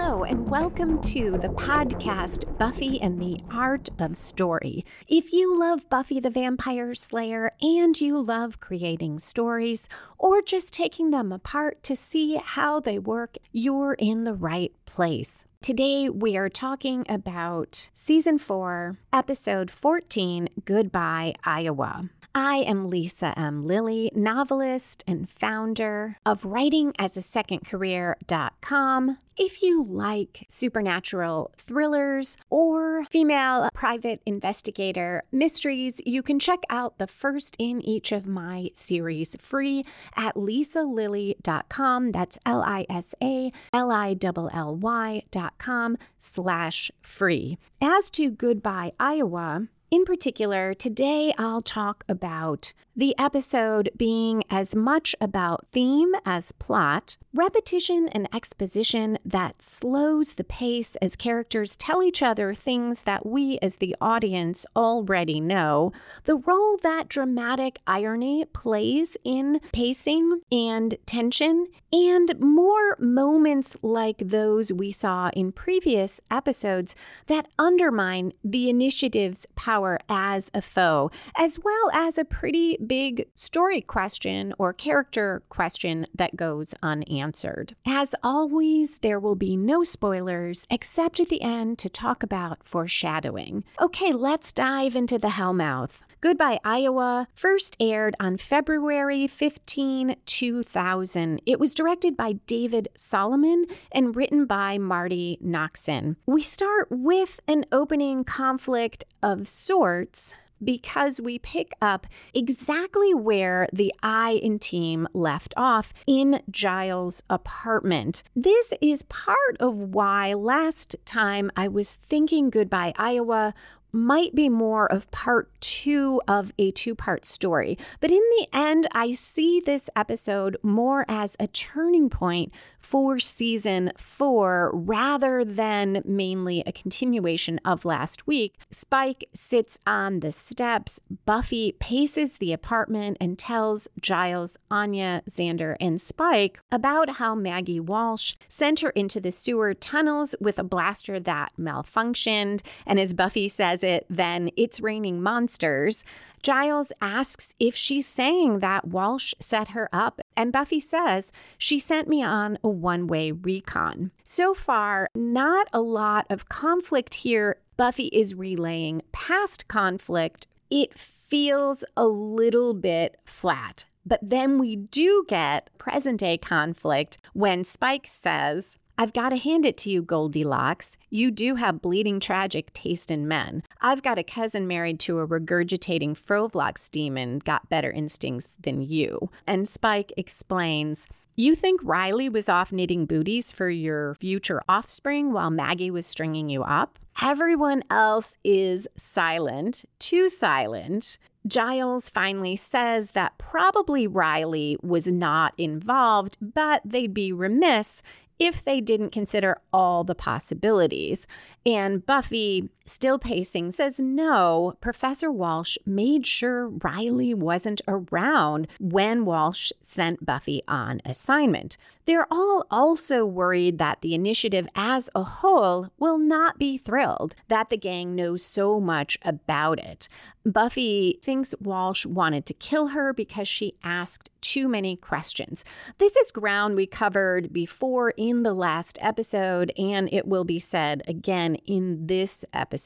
Hello, and welcome to the podcast Buffy and the Art of Story. If you love Buffy the Vampire Slayer and you love creating stories or just taking them apart to see how they work, you're in the right place. Today, we are talking about season four, episode 14 Goodbye, Iowa. I am Lisa M. Lilly, novelist and founder of writingasasecondcareer.com. If you like supernatural thrillers or female private investigator mysteries, you can check out the first in each of my series free at lisalilly.com. That's L I S A L I L L Y.com slash free. As to Goodbye, Iowa, in particular, today I'll talk about the episode being as much about theme as plot, repetition and exposition that slows the pace as characters tell each other things that we as the audience already know, the role that dramatic irony plays in pacing and tension, and more moments like those we saw in previous episodes that undermine the initiative's power as a foe, as well as a pretty big story question or character question that goes unanswered. As always, there will be no spoilers except at the end to talk about foreshadowing. Okay, let's dive into the Hellmouth. Goodbye, Iowa first aired on February 15, 2000. It was directed by David Solomon and written by Marti Noxon. We start with an opening conflict of sorts because we pick up exactly where the I in team left off in Giles' apartment. This is part of why last time I was thinking Goodbye Iowa might be more of part two of a two part story. But in the end, I see this episode more as a turning point for season four rather than mainly a continuation of last week. Spike sits on the steps. Buffy paces the apartment and tells Giles, Anya, Xander, and Spike about how Maggie Walsh sent her into the sewer tunnels with a blaster that malfunctioned. And as Buffy says it, then it's raining monsters. Giles asks if she's saying that Walsh set her up, and Buffy says she sent me on a one way recon. So far, not a lot of conflict here. Buffy is relaying past conflict. It feels a little bit flat. But then we do get present day conflict when Spike says, I've got to hand it to you, Goldilocks. You do have bleeding tragic taste in men. I've got a cousin married to a regurgitating Frovlox demon, got better instincts than you. And Spike explains, you think Riley was off knitting booties for your future offspring while Maggie was stringing you up? Everyone else is silent, too silent. Giles finally says that probably Riley was not involved, but they'd be remiss if they didn't consider all the possibilities. And Buffy, still pacing, says no, Professor Walsh made sure Riley wasn't around when Walsh sent Buffy on assignment. They're all also worried that the initiative as a whole will not be thrilled that the gang knows so much about it. Buffy thinks Walsh wanted to kill her because she asked too many questions. This is ground we covered before in the last episode, and it will be said again in this episode.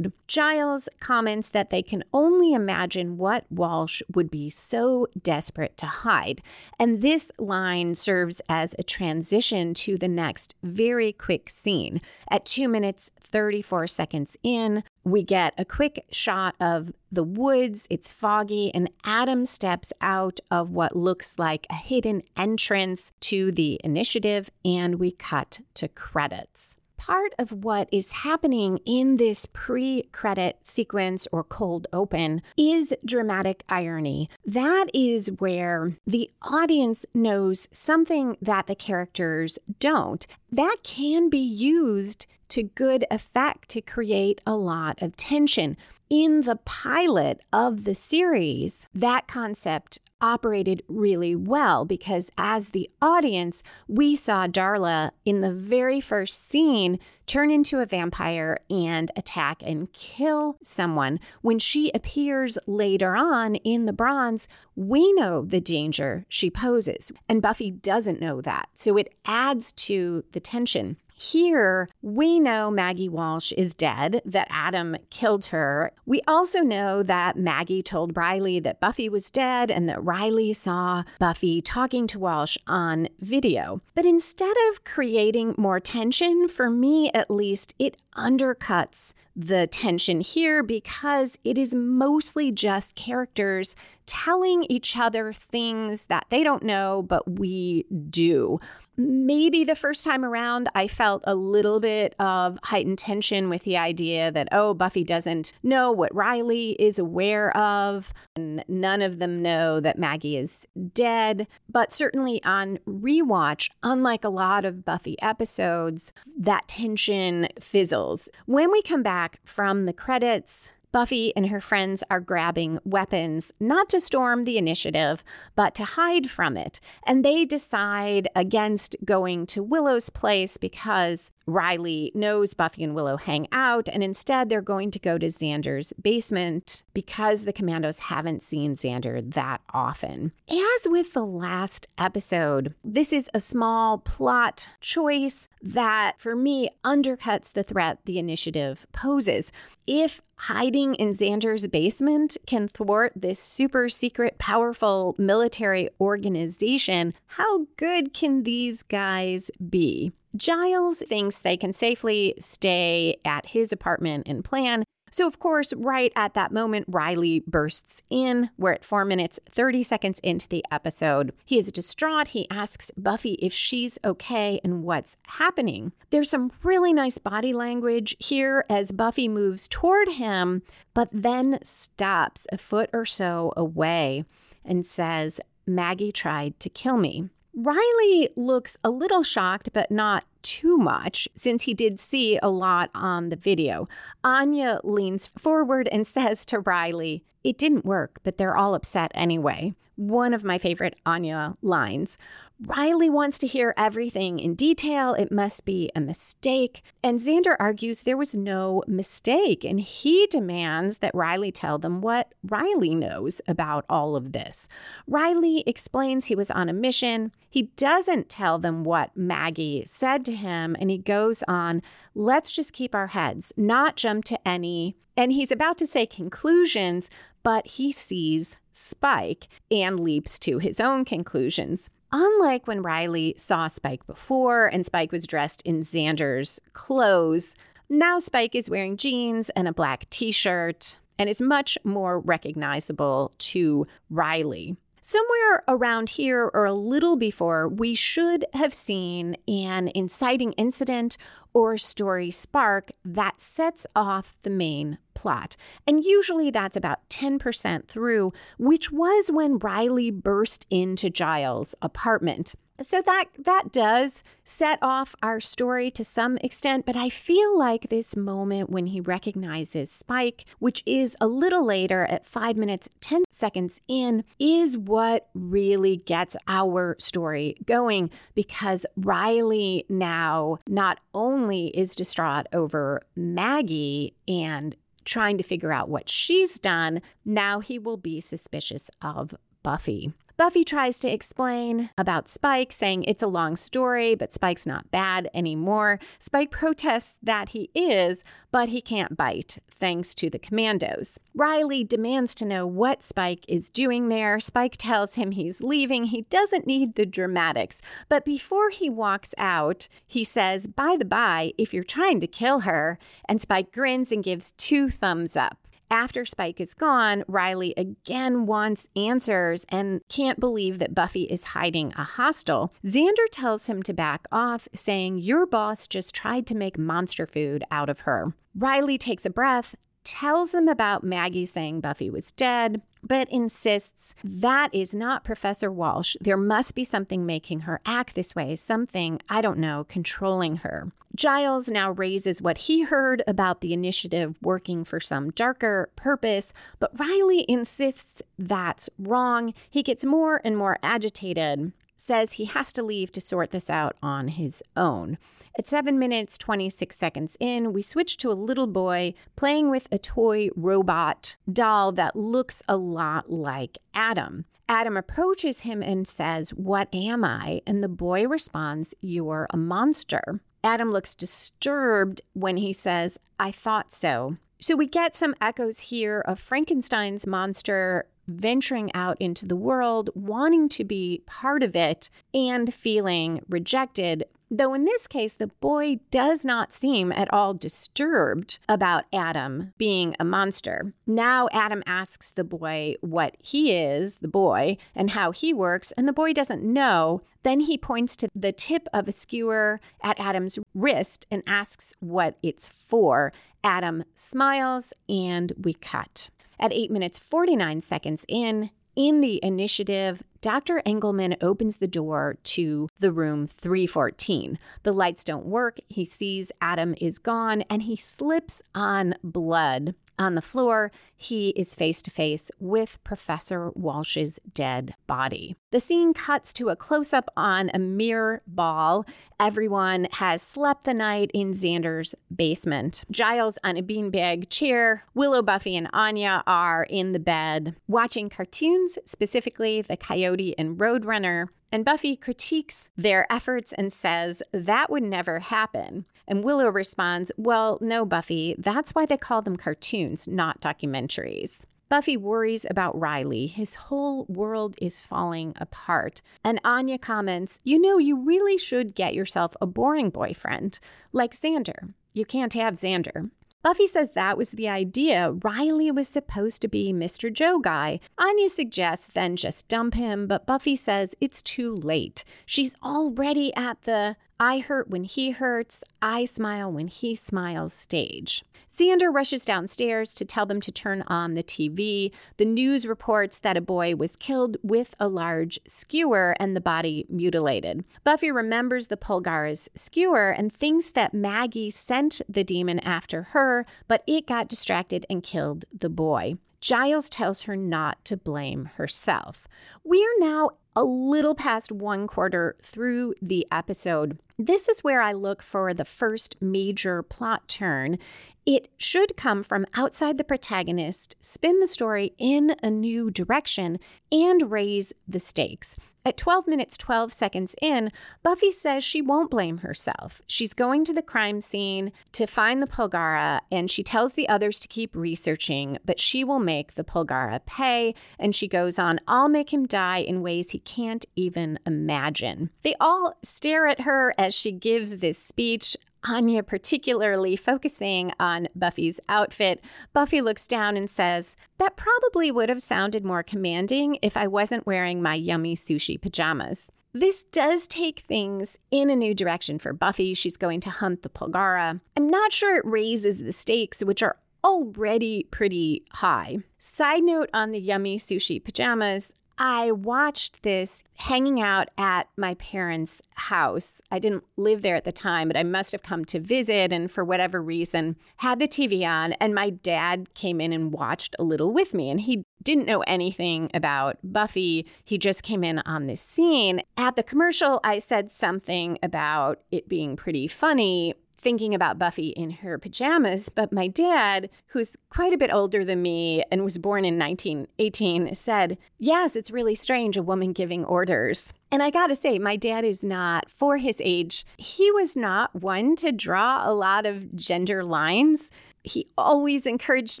Giles comments that they can only imagine what Walsh would be so desperate to hide. And this line serves as a transition to the next very quick scene. At 2 minutes 34 seconds in, we get a quick shot of the woods. It's foggy, and Adam steps out of what looks like a hidden entrance to the initiative, and we cut to credits part of what is happening in this pre credit sequence or cold open is dramatic irony. That is where the audience knows something that the characters don't. That can be used to good effect to create a lot of tension. In the pilot of the series, that concept operated really well because as the audience, we saw Darla in the very first scene turn into a vampire and attack and kill someone. When she appears later on in the bronze, we know the danger she poses, and Buffy doesn't know that. So it adds to the tension. Here, we know Maggie Walsh is dead, that Adam killed her. We also know that Maggie told Riley that Buffy was dead and that Riley saw Buffy talking to Walsh on video. But instead of creating more tension, for me at least, it undercuts the tension here because it is mostly just characters telling each other things that they don't know, but we do. Maybe the first time around, I felt a little bit of heightened tension with the idea that, oh, Buffy doesn't know what Riley is aware of, and none of them know that Maggie is dead. But certainly on rewatch, unlike a lot of Buffy episodes, that tension fizzles. When we come back from the credits, Buffy and her friends are grabbing weapons, not to storm the initiative, but to hide from it. And they decide against going to Willow's place because Riley knows Buffy and Willow hang out, and instead they're going to go to Xander's basement because the commandos haven't seen Xander that often. As with the last episode, this is a small plot choice that, for me, undercuts the threat the initiative poses. If hiding in Xander's basement can thwart this super secret, powerful military organization, how good can these guys be? Giles thinks they can safely stay at his apartment and plan. So, of course, right at that moment, Riley bursts in. We're at four minutes, 30 seconds into the episode. He is distraught. He asks Buffy if she's okay and what's happening. There's some really nice body language here as Buffy moves toward him, but then stops a foot or so away and says, Maggie tried to kill me. Riley looks a little shocked, but not too much since he did see a lot on the video. Anya leans forward and says to Riley, It didn't work, but they're all upset anyway. One of my favorite Anya lines. Riley wants to hear everything in detail. It must be a mistake. And Xander argues there was no mistake, and he demands that Riley tell them what Riley knows about all of this. Riley explains he was on a mission. He doesn't tell them what Maggie said to him, and he goes on, let's just keep our heads, not jump to any. And he's about to say conclusions, but he sees Spike and leaps to his own conclusions. Unlike when Riley saw Spike before and Spike was dressed in Xander's clothes, now Spike is wearing jeans and a black t shirt and is much more recognizable to Riley. Somewhere around here or a little before, we should have seen an inciting incident or story spark that sets off the main plot. And usually that's about 10% through, which was when Riley burst into Giles' apartment. So that that does set off our story to some extent, but I feel like this moment when he recognizes Spike, which is a little later at 5 minutes 10 seconds in, is what really gets our story going because Riley now not only is distraught over Maggie and trying to figure out what she's done, now he will be suspicious of Buffy. Buffy tries to explain about Spike, saying it's a long story, but Spike's not bad anymore. Spike protests that he is, but he can't bite, thanks to the commandos. Riley demands to know what Spike is doing there. Spike tells him he's leaving. He doesn't need the dramatics. But before he walks out, he says, By the by, if you're trying to kill her, and Spike grins and gives two thumbs up. After Spike is gone, Riley again wants answers and can't believe that Buffy is hiding a hostile. Xander tells him to back off, saying, Your boss just tried to make monster food out of her. Riley takes a breath tells him about Maggie saying Buffy was dead. But insists that is not Professor Walsh. There must be something making her act this way, something, I don't know, controlling her. Giles now raises what he heard about the initiative working for some darker purpose, but Riley insists that's wrong. He gets more and more agitated, says he has to leave to sort this out on his own. At 7 minutes 26 seconds in, we switch to a little boy playing with a toy robot doll that looks a lot like Adam. Adam approaches him and says, What am I? And the boy responds, You're a monster. Adam looks disturbed when he says, I thought so. So we get some echoes here of Frankenstein's monster venturing out into the world, wanting to be part of it, and feeling rejected. Though in this case, the boy does not seem at all disturbed about Adam being a monster. Now, Adam asks the boy what he is, the boy, and how he works, and the boy doesn't know. Then he points to the tip of a skewer at Adam's wrist and asks what it's for. Adam smiles, and we cut. At 8 minutes 49 seconds in, in the initiative, Dr. Engelman opens the door to the room 314. The lights don't work. He sees Adam is gone and he slips on blood on the floor, he is face to face with Professor Walsh's dead body. The scene cuts to a close up on a mirror ball. Everyone has slept the night in Xander's basement. Giles on a beanbag chair. Willow, Buffy, and Anya are in the bed watching cartoons, specifically The Coyote and Roadrunner. And Buffy critiques their efforts and says that would never happen. And Willow responds, Well, no, Buffy, that's why they call them cartoons, not documentaries. Buffy worries about Riley. His whole world is falling apart. And Anya comments, You know, you really should get yourself a boring boyfriend, like Xander. You can't have Xander. Buffy says that was the idea. Riley was supposed to be Mr. Joe guy. Anya suggests then just dump him, but Buffy says it's too late. She's already at the I hurt when he hurts, I smile when he smiles stage. Xander rushes downstairs to tell them to turn on the TV. The news reports that a boy was killed with a large skewer and the body mutilated. Buffy remembers the Polgara's skewer and thinks that Maggie sent the demon after her, but it got distracted and killed the boy. Giles tells her not to blame herself. We are now a little past one quarter through the episode. This is where I look for the first major plot turn. It should come from outside the protagonist, spin the story in a new direction, and raise the stakes. At 12 minutes 12 seconds in, Buffy says she won't blame herself. She's going to the crime scene to find the Polgara, and she tells the others to keep researching, but she will make the Polgara pay. And she goes on, I'll make him die in ways he can't even imagine. They all stare at her as she gives this speech. Anya particularly focusing on Buffy's outfit, Buffy looks down and says, That probably would have sounded more commanding if I wasn't wearing my yummy sushi pajamas. This does take things in a new direction for Buffy. She's going to hunt the Polgara. I'm not sure it raises the stakes, which are already pretty high. Side note on the yummy sushi pajamas I watched this hanging out at my parents' house. I didn't live there at the time, but I must have come to visit and for whatever reason had the TV on. And my dad came in and watched a little with me. And he didn't know anything about Buffy. He just came in on this scene. At the commercial, I said something about it being pretty funny thinking about Buffy in her pajamas, but my dad, who's quite a bit older than me and was born in 1918, said, Yes, it's really strange a woman giving orders. And I gotta say, my dad is not, for his age, he was not one to draw a lot of gender lines. He always encouraged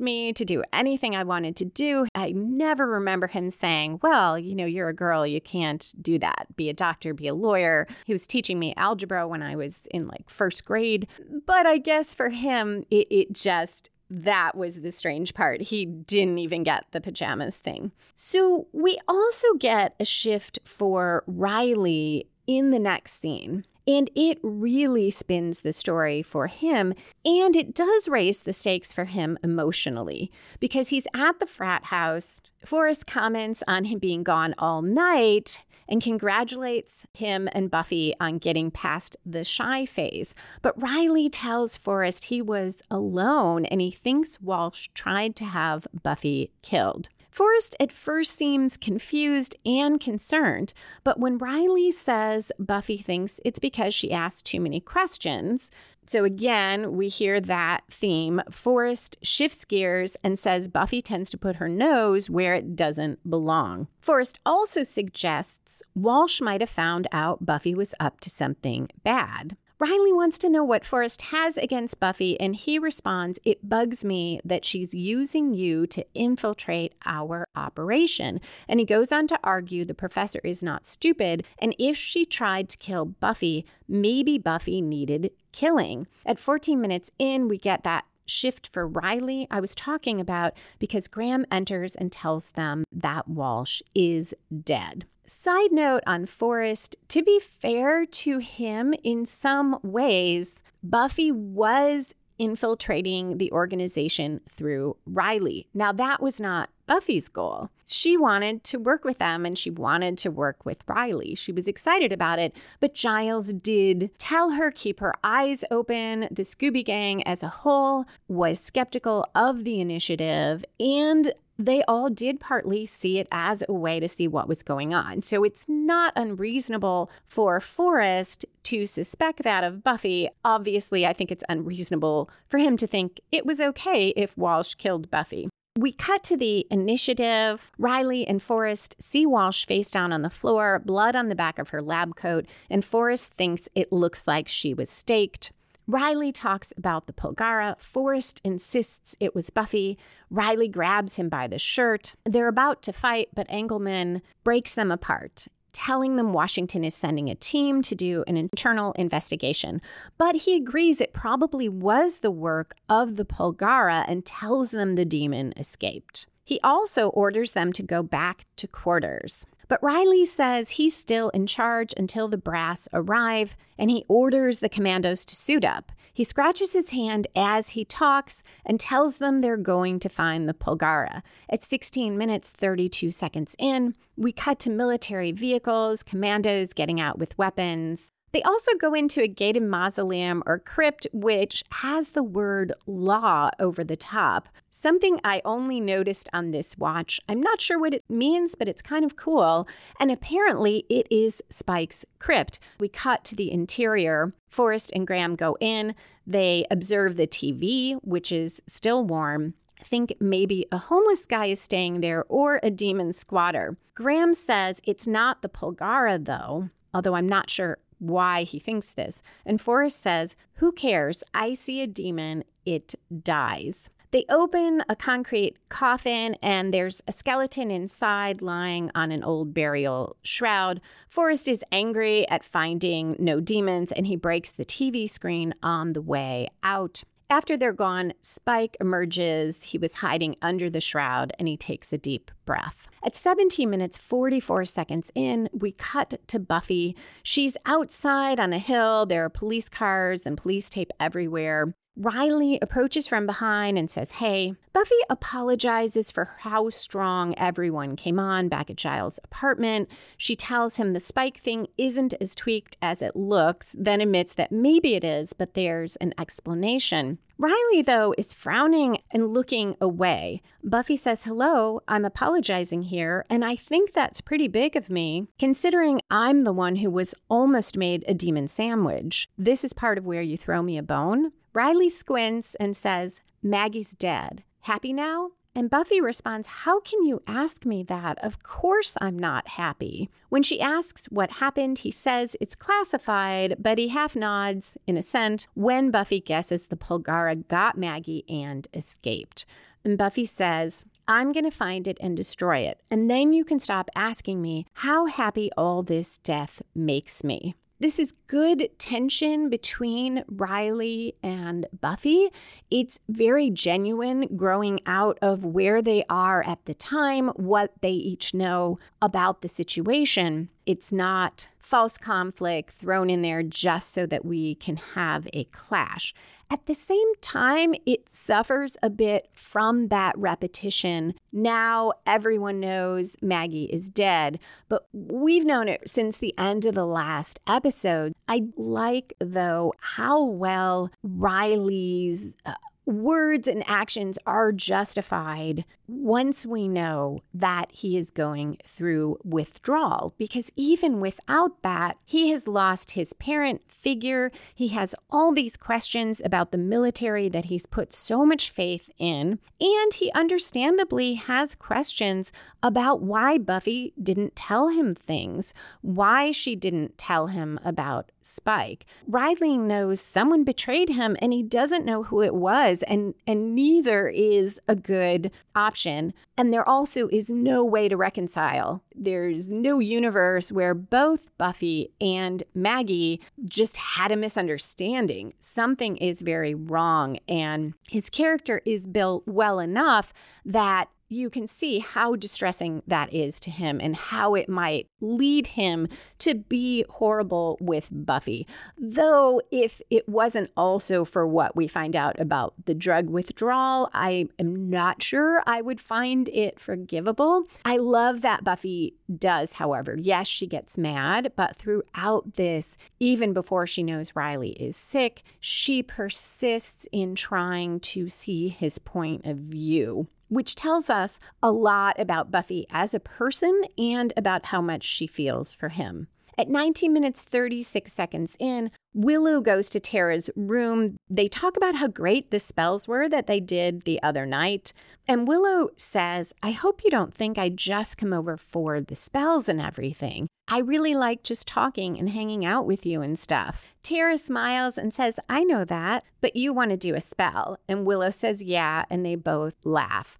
me to do anything I wanted to do. I never remember him saying, Well, you know, you're a girl, you can't do that. Be a doctor, be a lawyer. He was teaching me algebra when I was in like first grade. But I guess for him, it, it just that was the strange part. He didn't even get the pajamas thing. So we also get a shift for Riley in the next scene. And it really spins the story for him. And it does raise the stakes for him emotionally because he's at the frat house. Forrest comments on him being gone all night and congratulates him and Buffy on getting past the shy phase. But Riley tells Forrest he was alone and he thinks Walsh tried to have Buffy killed. Forrest at first seems confused and concerned, but when Riley says Buffy thinks it's because she asked too many questions, so again, we hear that theme. Forrest shifts gears and says Buffy tends to put her nose where it doesn't belong. Forrest also suggests Walsh might have found out Buffy was up to something bad. Riley wants to know what Forrest has against Buffy, and he responds, It bugs me that she's using you to infiltrate our operation. And he goes on to argue the professor is not stupid, and if she tried to kill Buffy, maybe Buffy needed killing. At 14 minutes in, we get that shift for Riley I was talking about because Graham enters and tells them that Walsh is dead. Side note on Forrest, to be fair to him, in some ways, Buffy was infiltrating the organization through Riley. Now, that was not Buffy's goal. She wanted to work with them and she wanted to work with Riley. She was excited about it, but Giles did tell her keep her eyes open. The Scooby Gang as a whole was skeptical of the initiative and they all did partly see it as a way to see what was going on. So it's not unreasonable for Forrest to suspect that of Buffy. Obviously, I think it's unreasonable for him to think it was okay if Walsh killed Buffy. We cut to the initiative. Riley and Forrest see Walsh face down on the floor, blood on the back of her lab coat, and Forrest thinks it looks like she was staked. Riley talks about the Polgara. Forrest insists it was Buffy. Riley grabs him by the shirt. They're about to fight, but Engelman breaks them apart, telling them Washington is sending a team to do an internal investigation. But he agrees it probably was the work of the Polgara and tells them the demon escaped. He also orders them to go back to quarters. But Riley says he's still in charge until the brass arrive, and he orders the commandos to suit up. He scratches his hand as he talks and tells them they're going to find the Polgara. At 16 minutes 32 seconds in, we cut to military vehicles, commandos getting out with weapons. They also go into a gated mausoleum or crypt, which has the word law over the top. Something I only noticed on this watch. I'm not sure what it means, but it's kind of cool. And apparently, it is Spike's crypt. We cut to the interior. Forrest and Graham go in. They observe the TV, which is still warm think maybe a homeless guy is staying there or a demon squatter. Graham says it's not the Polgara, though, although I'm not sure why he thinks this. And Forrest says, Who cares? I see a demon, it dies. They open a concrete coffin, and there's a skeleton inside lying on an old burial shroud. Forrest is angry at finding no demons, and he breaks the TV screen on the way out. After they're gone, Spike emerges. He was hiding under the shroud and he takes a deep breath. At 17 minutes 44 seconds in, we cut to Buffy. She's outside on a hill. There are police cars and police tape everywhere. Riley approaches from behind and says, Hey. Buffy apologizes for how strong everyone came on back at Giles' apartment. She tells him the spike thing isn't as tweaked as it looks, then admits that maybe it is, but there's an explanation. Riley, though, is frowning and looking away. Buffy says, Hello, I'm apologizing here, and I think that's pretty big of me, considering I'm the one who was almost made a demon sandwich. This is part of where you throw me a bone. Riley squints and says, Maggie's dead. Happy now? And Buffy responds, How can you ask me that? Of course I'm not happy. When she asks what happened, he says it's classified, but he half nods in assent when Buffy guesses the Polgara got Maggie and escaped. And Buffy says, I'm going to find it and destroy it. And then you can stop asking me how happy all this death makes me. This is good tension between Riley and Buffy. It's very genuine, growing out of where they are at the time, what they each know about the situation. It's not false conflict thrown in there just so that we can have a clash. At the same time, it suffers a bit from that repetition. Now everyone knows Maggie is dead, but we've known it since the end of the last episode. I like, though, how well Riley's uh, words and actions are justified once we know that he is going through withdrawal. Because even without that, he has lost his parent figure. He has all these questions about the military that he's put so much faith in. And he understandably has questions about why Buffy didn't tell him things, why she didn't tell him about Spike. Riley knows someone betrayed him and he doesn't know who it was, and, and neither is a good option. And there also is no way to reconcile. There's no universe where both Buffy and Maggie just had a misunderstanding. Something is very wrong, and his character is built well enough that you can see how distressing that is to him and how it might lead him to be horrible with Buffy. Though, if it wasn't also for what we find out about the drug withdrawal, I am not sure I would find it forgivable. I love that Buffy does, however. Yes, she gets mad, but throughout this, even before she knows Riley is sick, she persists in trying to see his point of view which tells us a lot about Buffy as a person and about how much she feels for him. At 19 minutes 36 seconds in, Willow goes to Tara's room. They talk about how great the spells were that they did the other night. And Willow says, I hope you don't think I just come over for the spells and everything. I really like just talking and hanging out with you and stuff. Tara smiles and says, I know that, but you want to do a spell. And Willow says, Yeah, and they both laugh.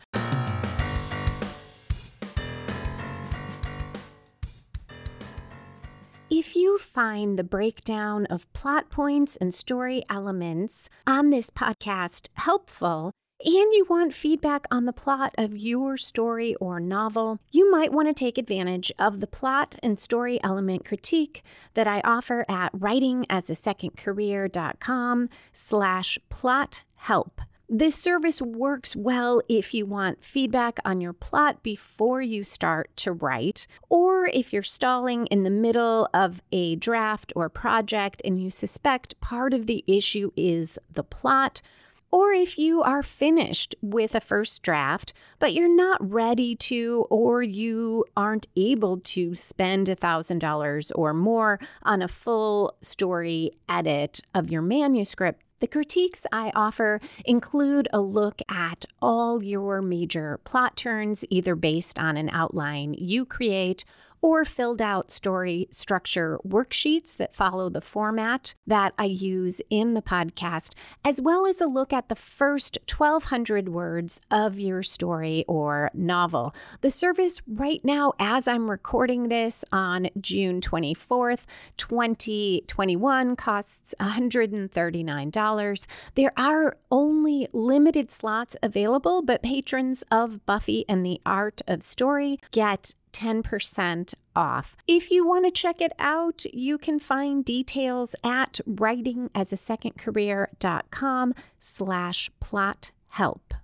If you find the breakdown of plot points and story elements on this podcast helpful, and you want feedback on the plot of your story or novel, you might want to take advantage of the plot and story element critique that I offer at writingasasecondcareer.com slash plot help. This service works well if you want feedback on your plot before you start to write, or if you're stalling in the middle of a draft or project and you suspect part of the issue is the plot, or if you are finished with a first draft, but you're not ready to, or you aren't able to spend $1,000 or more on a full story edit of your manuscript, the critiques I offer include a look at all your major plot turns, either based on an outline you create or filled out story structure worksheets that follow the format that I use in the podcast, as well as a look at the first 1,200 words of your story or novel. The service right now, as I'm recording this on June 24th, 2021, costs $139. There are only limited slots available, but patrons of Buffy and the Art of Story get 10% off. If you want to check it out, you can find details at writingasasecondcareer.com slash plot help.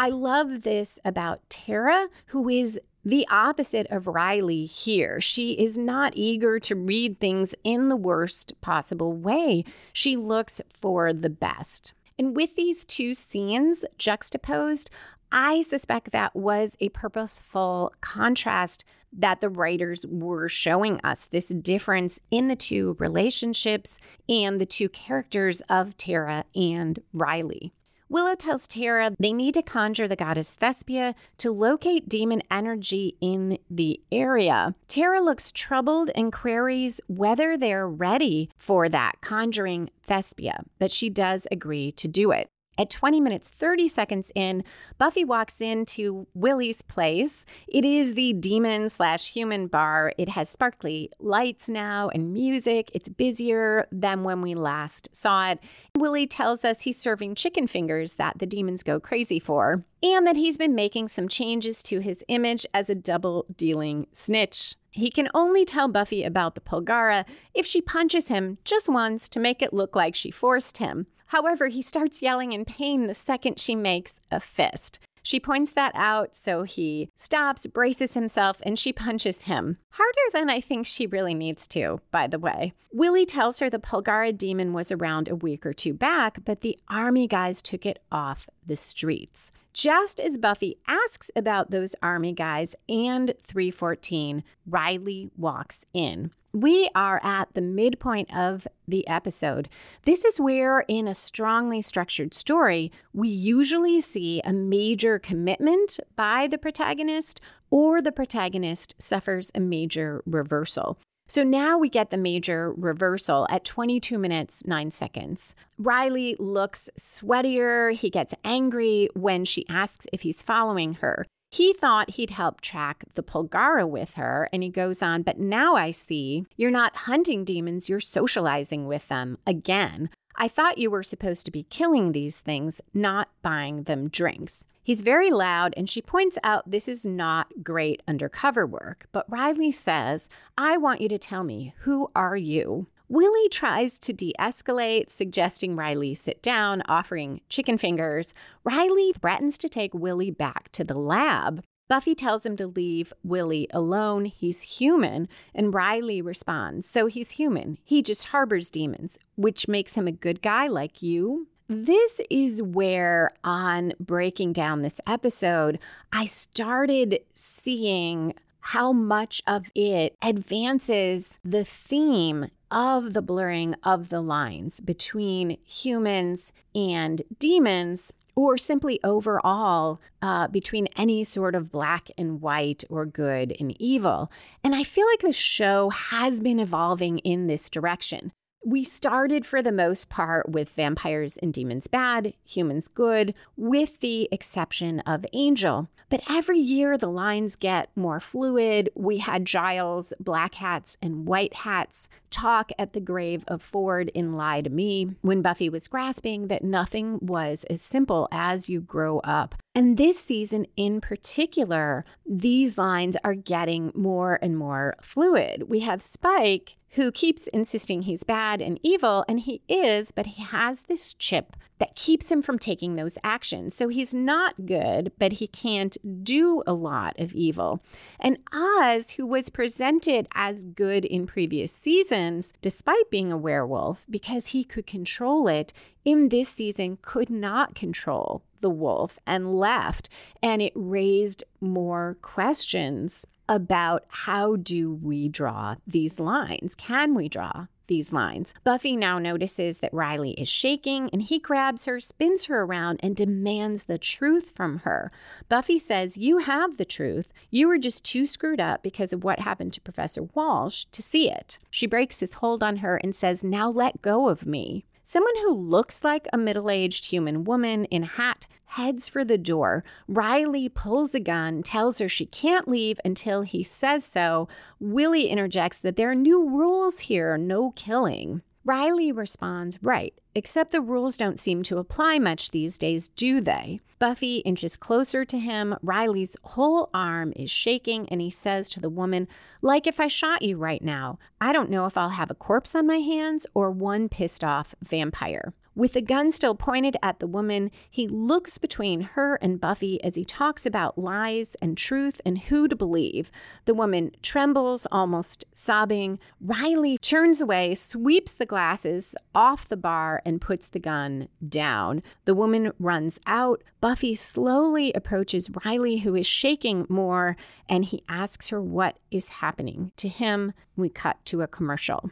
I love this about Tara, who is the opposite of Riley here. She is not eager to read things in the worst possible way. She looks for the best. And with these two scenes juxtaposed, I suspect that was a purposeful contrast that the writers were showing us this difference in the two relationships and the two characters of Tara and Riley. Willow tells Tara they need to conjure the goddess Thespia to locate demon energy in the area. Tara looks troubled and queries whether they're ready for that conjuring Thespia, but she does agree to do it. At 20 minutes 30 seconds in, Buffy walks into Willie's place. It is the demon slash human bar. It has sparkly lights now and music. It's busier than when we last saw it. Willie tells us he's serving chicken fingers that the demons go crazy for, and that he's been making some changes to his image as a double dealing snitch. He can only tell Buffy about the Polgara if she punches him just once to make it look like she forced him. However, he starts yelling in pain the second she makes a fist. She points that out, so he stops, braces himself, and she punches him. Harder than I think she really needs to, by the way. Willie tells her the Polgara demon was around a week or two back, but the army guys took it off the streets. Just as Buffy asks about those army guys and 314, Riley walks in. We are at the midpoint of the episode. This is where, in a strongly structured story, we usually see a major commitment by the protagonist or the protagonist suffers a major reversal. So now we get the major reversal at 22 minutes, 9 seconds. Riley looks sweatier. He gets angry when she asks if he's following her. He thought he'd help track the Polgara with her, and he goes on, but now I see you're not hunting demons, you're socializing with them again. I thought you were supposed to be killing these things, not buying them drinks. He's very loud, and she points out this is not great undercover work. But Riley says, I want you to tell me, who are you? Willie tries to de escalate, suggesting Riley sit down, offering chicken fingers. Riley threatens to take Willie back to the lab. Buffy tells him to leave Willie alone. He's human. And Riley responds, So he's human. He just harbors demons, which makes him a good guy like you. This is where, on breaking down this episode, I started seeing how much of it advances the theme of the blurring of the lines between humans and demons or simply overall uh, between any sort of black and white or good and evil. And I feel like the show has been evolving in this direction. We started for the most part with vampires and demons bad, humans good, with the exception of Angel. But every year the lines get more fluid. We had Giles, black hats, and white hats talk at the grave of Ford in Lie to Me when Buffy was grasping that nothing was as simple as you grow up. And this season in particular, these lines are getting more and more fluid. We have Spike who keeps insisting he's bad and evil, and he is, but he has this chip that keeps him from taking those actions. So he's not good, but he can't do a lot of evil. And Oz, who was presented as good in previous seasons, despite being a werewolf, because he could control it, in this season could not control the wolf and left. And it raised more questions about how do we draw these lines? Can we draw these lines? Buffy now notices that Riley is shaking and he grabs her, spins her around, and demands the truth from her. Buffy says, You have the truth. You were just too screwed up because of what happened to Professor Walsh to see it. She breaks his hold on her and says, Now let go of me. Someone who looks like a middle aged human woman in hat heads for the door. Riley pulls a gun, tells her she can't leave until he says so. Willie interjects that there are new rules here no killing. Riley responds, Right, except the rules don't seem to apply much these days, do they? Buffy inches closer to him. Riley's whole arm is shaking, and he says to the woman, Like if I shot you right now, I don't know if I'll have a corpse on my hands or one pissed off vampire. With the gun still pointed at the woman, he looks between her and Buffy as he talks about lies and truth and who to believe. The woman trembles, almost sobbing. Riley turns away, sweeps the glasses off the bar, and puts the gun down. The woman runs out. Buffy slowly approaches Riley, who is shaking more, and he asks her what is happening. To him, we cut to a commercial.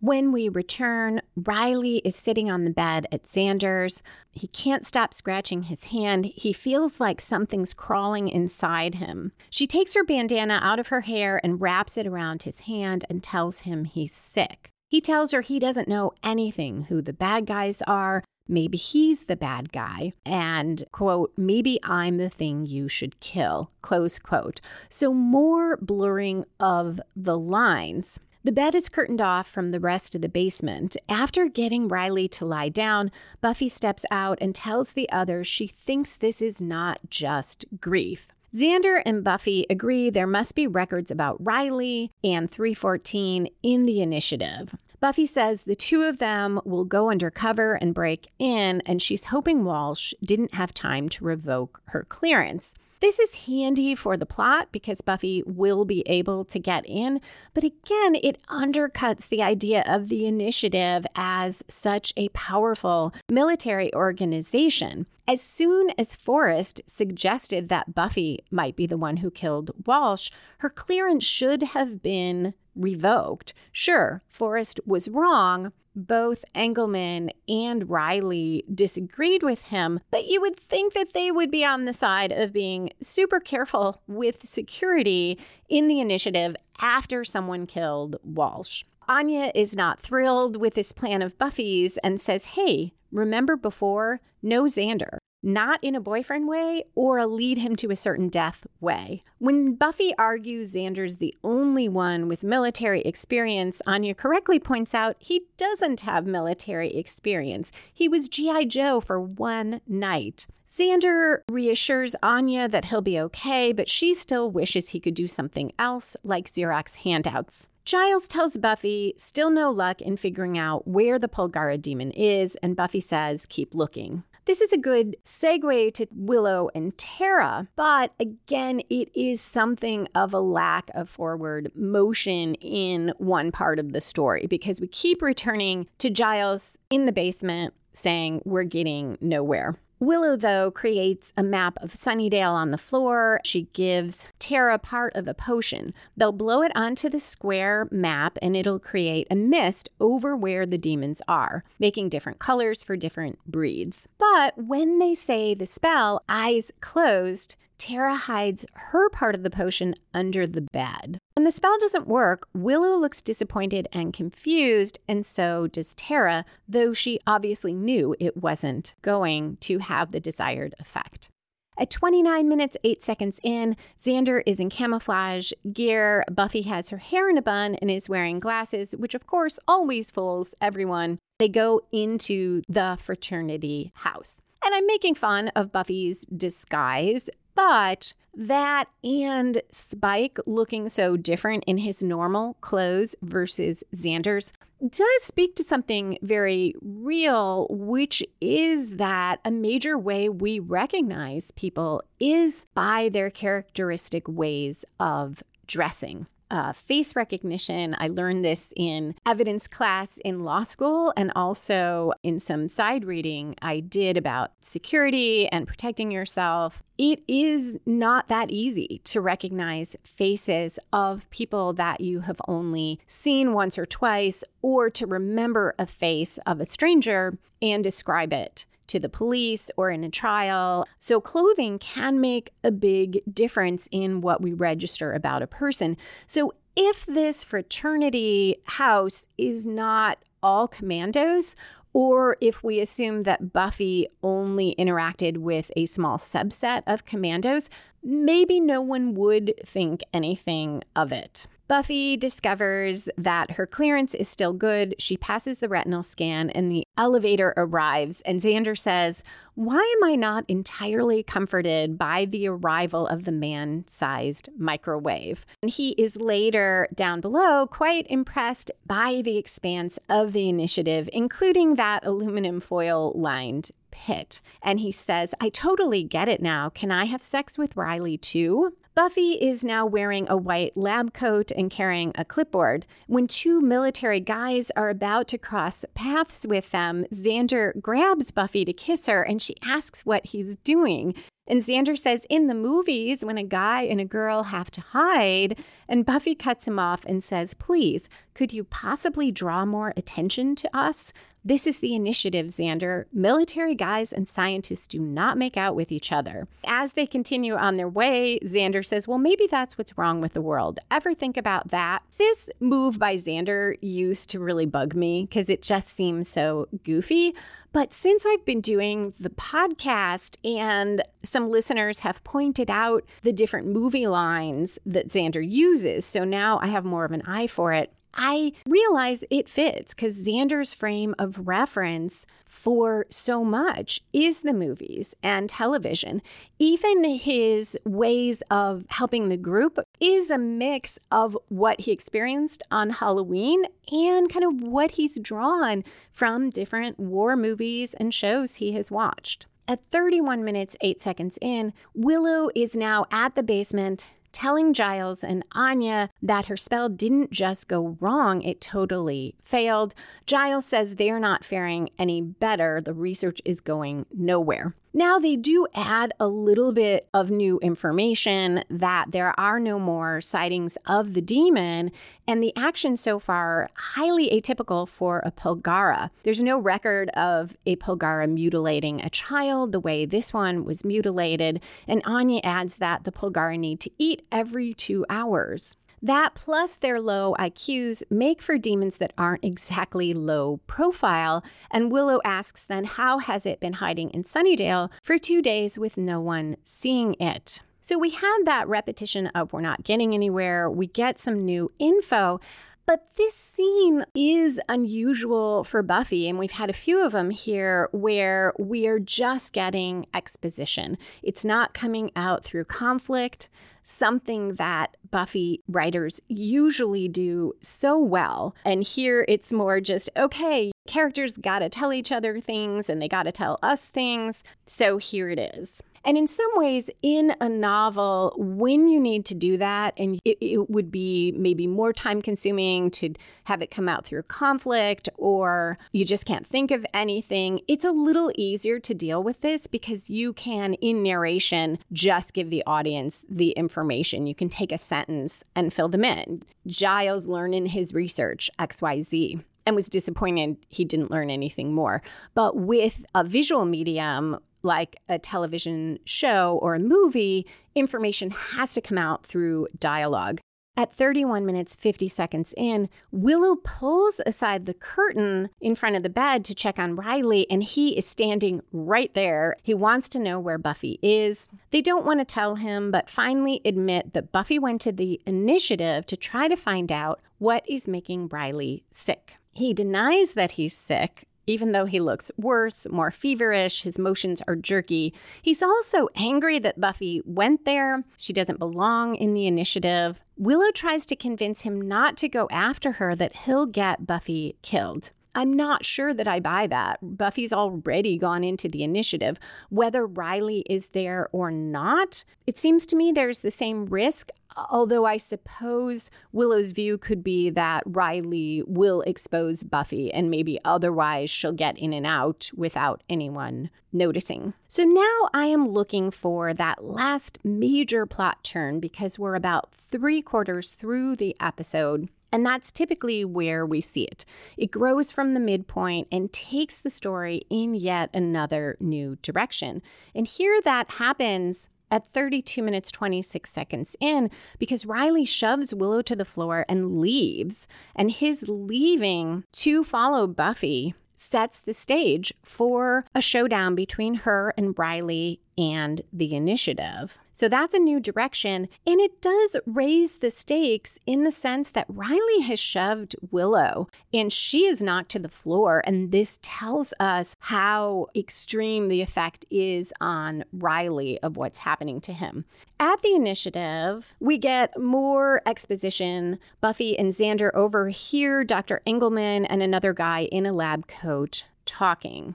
When we return, Riley is sitting on the bed at Xander's. He can't stop scratching his hand. He feels like something's crawling inside him. She takes her bandana out of her hair and wraps it around his hand and tells him he's sick. He tells her he doesn't know anything who the bad guys are, maybe he's the bad guy, and, quote, maybe I'm the thing you should kill, close quote. So more blurring of the lines. The bed is curtained off from the rest of the basement. After getting Riley to lie down, Buffy steps out and tells the others she thinks this is not just grief. Xander and Buffy agree there must be records about Riley and 314 in the initiative. Buffy says the two of them will go undercover and break in, and she's hoping Walsh didn't have time to revoke her clearance. This is handy for the plot because Buffy will be able to get in, but again, it undercuts the idea of the initiative as such a powerful military organization. As soon as Forrest suggested that Buffy might be the one who killed Walsh, her clearance should have been revoked. Sure, Forrest was wrong, both Engelman and Riley disagreed with him, but you would think that they would be on the side of being super careful with security in the initiative after someone killed Walsh. Anya is not thrilled with this plan of Buffy's and says, Hey, remember before? No Xander not in a boyfriend way or a lead him to a certain death way. When Buffy argues Xander's the only one with military experience, Anya correctly points out he doesn't have military experience. He was G.I. Joe for one night. Xander reassures Anya that he'll be okay, but she still wishes he could do something else, like Xerox handouts. Giles tells Buffy still no luck in figuring out where the Polgara demon is, and Buffy says keep looking. This is a good segue to Willow and Tara, but again, it is something of a lack of forward motion in one part of the story because we keep returning to Giles in the basement saying we're getting nowhere. Willow, though, creates a map of Sunnydale on the floor. She gives Tara part of a potion. They'll blow it onto the square map and it'll create a mist over where the demons are, making different colors for different breeds. But when they say the spell, eyes closed, Tara hides her part of the potion under the bed. When the spell doesn't work, Willow looks disappointed and confused, and so does Tara, though she obviously knew it wasn't going to have the desired effect. At 29 minutes, 8 seconds in, Xander is in camouflage gear. Buffy has her hair in a bun and is wearing glasses, which of course always fools everyone. They go into the fraternity house. And I'm making fun of Buffy's disguise, but that and Spike looking so different in his normal clothes versus Xander's does speak to something very real, which is that a major way we recognize people is by their characteristic ways of dressing uh, face recognition. I learned this in evidence class in law school and also in some side reading I did about security and protecting yourself. It is not that easy to recognize faces of people that you have only seen once or twice, or to remember a face of a stranger and describe it to the police or in a trial. So, clothing can make a big difference in what we register about a person. So, if this fraternity house is not all commandos, or if we assume that Buffy only interacted with a small subset of commandos, maybe no one would think anything of it. Buffy discovers that her clearance is still good. She passes the retinal scan and the elevator arrives. And Xander says, Why am I not entirely comforted by the arrival of the man sized microwave? And he is later down below quite impressed by the expanse of the initiative, including that aluminum foil lined pit. And he says, I totally get it now. Can I have sex with Riley too? Buffy is now wearing a white lab coat and carrying a clipboard. When two military guys are about to cross paths with them, Xander grabs Buffy to kiss her and she asks what he's doing. And Xander says, In the movies, when a guy and a girl have to hide, and Buffy cuts him off and says, Please, could you possibly draw more attention to us? This is the initiative, Xander. Military guys and scientists do not make out with each other. As they continue on their way, Xander says, Well, maybe that's what's wrong with the world. Ever think about that? This move by Xander used to really bug me because it just seems so goofy. But since I've been doing the podcast and some listeners have pointed out the different movie lines that Xander uses, so now I have more of an eye for it. I realize it fits because Xander's frame of reference for so much is the movies and television. Even his ways of helping the group is a mix of what he experienced on Halloween and kind of what he's drawn from different war movies and shows he has watched. At 31 minutes, 8 seconds in, Willow is now at the basement telling Giles and Anya that her spell didn't just go wrong, it totally failed. Giles says they're not faring any better. The research is going nowhere. Now, they do add a little bit of new information that there are no more sightings of the demon, and the action so far highly atypical for a Polgara. There's no record of a Polgara mutilating a child the way this one was mutilated, and Anya adds that the Polgara need to eat every two hours. That plus their low IQs make for demons that aren't exactly low profile. And Willow asks then, how has it been hiding in Sunnydale for two days with no one seeing it? So we have that repetition of we're not getting anywhere. We get some new info. But this scene is unusual for Buffy, and we've had a few of them here where we are just getting exposition. It's not coming out through conflict, something that Buffy writers usually do so well. And here it's more just, okay, characters gotta tell each other things and they gotta tell us things. So here it is. And in some ways, in a novel, when you need to do that, and it, it, would be maybe more time consuming to have it come out through conflict, or you just can't think of anything, it's a little easier to deal with this because you can, in narration, just give the audience the information. You can take a sentence and fill them in. Giles learned in his research XYZ and was disappointed he didn't learn anything more. But with a visual medium, like a television show or a movie, information has to come out through dialogue. At 31 minutes 50 seconds in, Willow pulls aside the curtain in front of the bed to check on Riley, and he is standing right there. He wants to know where Buffy is. They don't want to tell him, but finally admit that Buffy went to the initiative to try to find out what is making Riley sick. He denies that he's sick even though he looks worse, more feverish, his motions are jerky. He's also angry that Buffy went there. She doesn't belong in the initiative. Willow tries to convince him not to go after her, that he'll get Buffy killed. I'm not sure that I buy that. Buffy's already gone into the initiative. Whether Riley is there or not, it seems to me there's the same risk. Although I suppose Willow's view could be that Riley will expose Buffy and maybe otherwise she'll get in and out without anyone noticing. So now I am looking for that last major plot turn because we're about three quarters through the episode. And that's typically where we see it. It grows from the midpoint and takes the story in yet another new direction. And here that happens at 32 minutes 26 seconds in because Riley shoves Willow to the floor and leaves. And his leaving to follow Buffy sets the stage for a showdown between her and Riley and the initiative. So that's a new direction. And it does raise the stakes in the sense that Riley has shoved Willow and she is knocked to the floor. And this tells us how extreme the effect is on Riley of what's happening to him. At the initiative, we get more exposition. Buffy and Xander overhear Dr. Engelman and another guy in a lab coat talking.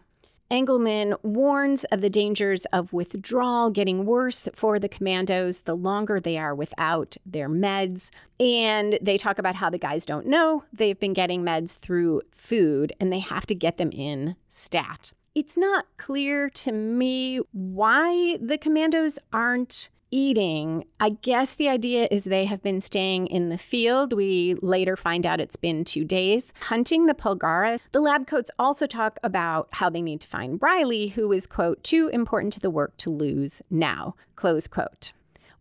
Engelman warns of the dangers of withdrawal getting worse for the commandos the longer they are without their meds. And they talk about how the guys don't know they've been getting meds through food and they have to get them in stat. It's not clear to me why the commandos aren't eating. I guess the idea is they have been staying in the field. We later find out it's been two days hunting the Polgara. The lab coats also talk about how they need to find Riley, who is, quote, too important to the work to lose now, close quote.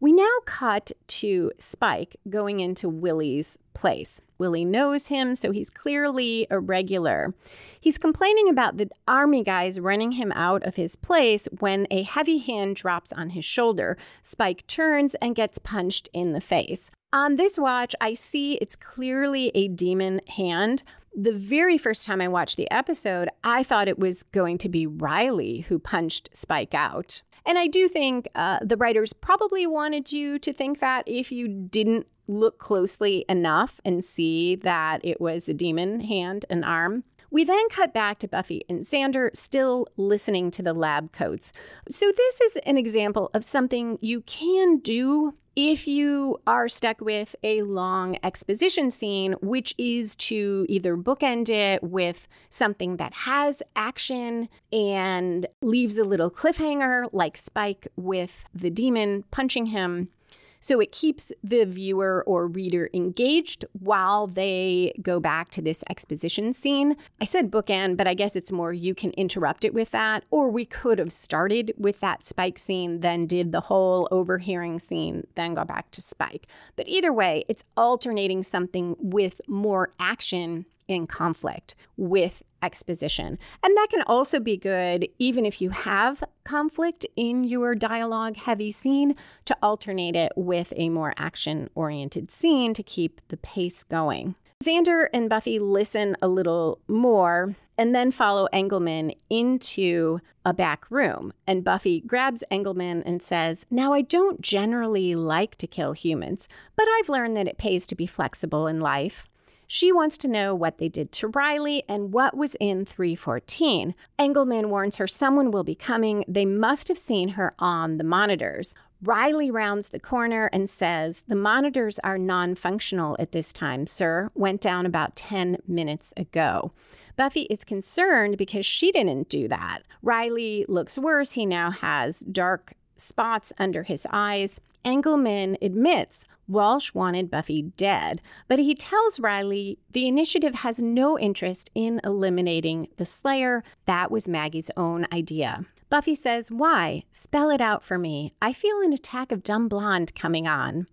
We now cut to Spike going into Willie's place. Willie knows him, so he's clearly a regular. He's complaining about the army guys running him out of his place when a heavy hand drops on his shoulder. Spike turns and gets punched in the face. On this watch, I see it's clearly a demon hand. The very first time I watched the episode, I thought it was going to be Riley who punched Spike out. And I do think uh, the writers probably wanted you to think that if you didn't look closely enough and see that it was a demon hand and arm. We then cut back to Buffy and Xander still listening to the lab coats. So, this is an example of something you can do if you are stuck with a long exposition scene, which is to either bookend it with something that has action and leaves a little cliffhanger, like Spike with the demon punching him, so it keeps the viewer or reader engaged while they go back to this exposition scene. I said bookend, but I guess it's more you can interrupt it with that. Or we could have started with that Spike scene, then did the whole overhearing scene, then go back to Spike. But either way, it's alternating something with more action in conflict with exposition. And that can also be good, even if you have conflict in your dialogue heavy scene, to alternate it with a more action oriented scene to keep the pace going. Xander and Buffy listen a little more and then follow Engelman into a back room. And Buffy grabs Engelman and says, Now, I don't generally like to kill humans, but I've learned that it pays to be flexible in life. She wants to know what they did to Riley and what was in 314. Engelman warns her someone will be coming. They must have seen her on the monitors. Riley rounds the corner and says, The monitors are non functional at this time, sir. Went down about 10 minutes ago. Buffy is concerned because she didn't do that. Riley looks worse. He now has dark spots under his eyes. Engelman admits Walsh wanted Buffy dead, but he tells Riley the initiative has no interest in eliminating the Slayer. That was Maggie's own idea. Buffy says, Why? Spell it out for me. I feel an attack of dumb blonde coming on.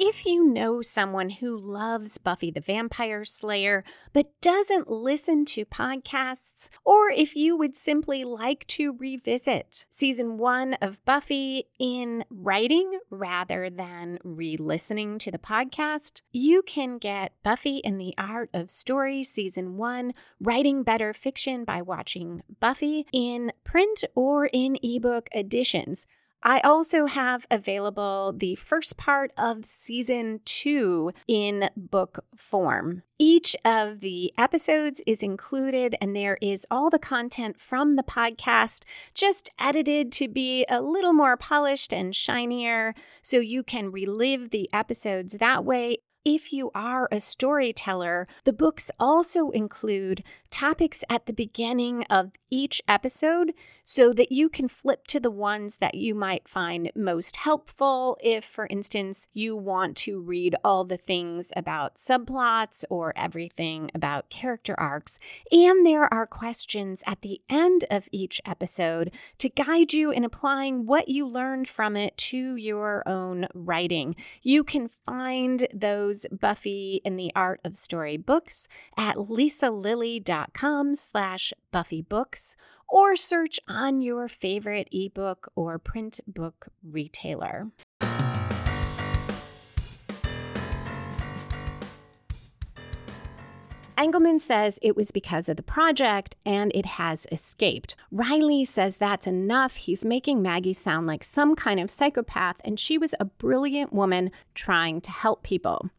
If you know someone who loves Buffy the Vampire Slayer but doesn't listen to podcasts, or if you would simply like to revisit season one of Buffy in writing rather than re listening to the podcast, you can get Buffy and the Art of Story season one, Writing Better Fiction by watching Buffy in print or in ebook editions. I also have available the first part of season two in book form. Each of the episodes is included, and there is all the content from the podcast just edited to be a little more polished and shinier so you can relive the episodes that way if you are a storyteller, the books also include topics at the beginning of each episode so that you can flip to the ones that you might find most helpful if, for instance, you want to read all the things about subplots or everything about character arcs. And there are questions at the end of each episode to guide you in applying what you learned from it to your own writing. You can find those Buffy and the Art of Story books at lisalilly.com slash buffybooks or search on your favorite ebook or print book retailer. Engelman says it was because of the project and it has escaped. Riley says that's enough. He's making Maggie sound like some kind of psychopath, and she was a brilliant woman trying to help people.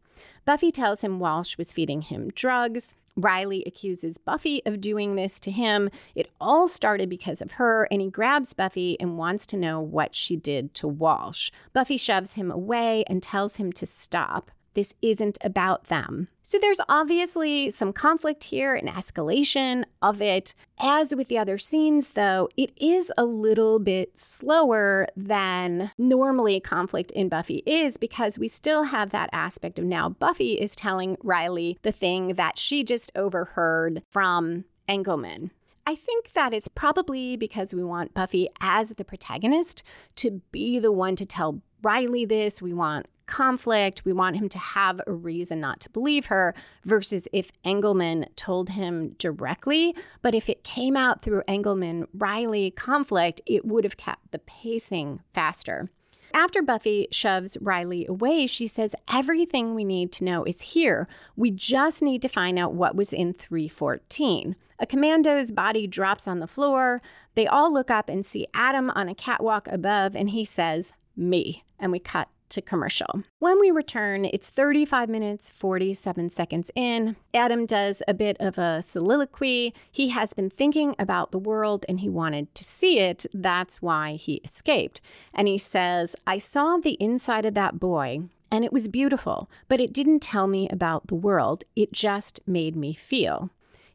Buffy tells him Walsh was feeding him drugs. Riley accuses Buffy of doing this to him. It all started because of her, and he grabs Buffy and wants to know what she did to Walsh. Buffy shoves him away and tells him to stop. This isn't about them. So there's obviously some conflict here and escalation of it. As with the other scenes, though, it is a little bit slower than normally conflict in Buffy is because we still have that aspect of now Buffy is telling Riley the thing that she just overheard from Engelman. I think that is probably because we want Buffy as the protagonist to be the one to tell Riley this. We want conflict. We want him to have a reason not to believe her versus if Engelman told him directly. But if it came out through Engelman Riley conflict, it would have kept the pacing faster. After Buffy shoves Riley away, she says, Everything we need to know is here. We just need to find out what was in 314. A commando's body drops on the floor. They all look up and see Adam on a catwalk above, and he says, Me. And we cut to commercial. When we return, it's 35 minutes, 47 seconds in. Adam does a bit of a soliloquy. He has been thinking about the world and he wanted to see it. That's why he escaped. And he says, I saw the inside of that boy. And it was beautiful, but it didn't tell me about the world. It just made me feel.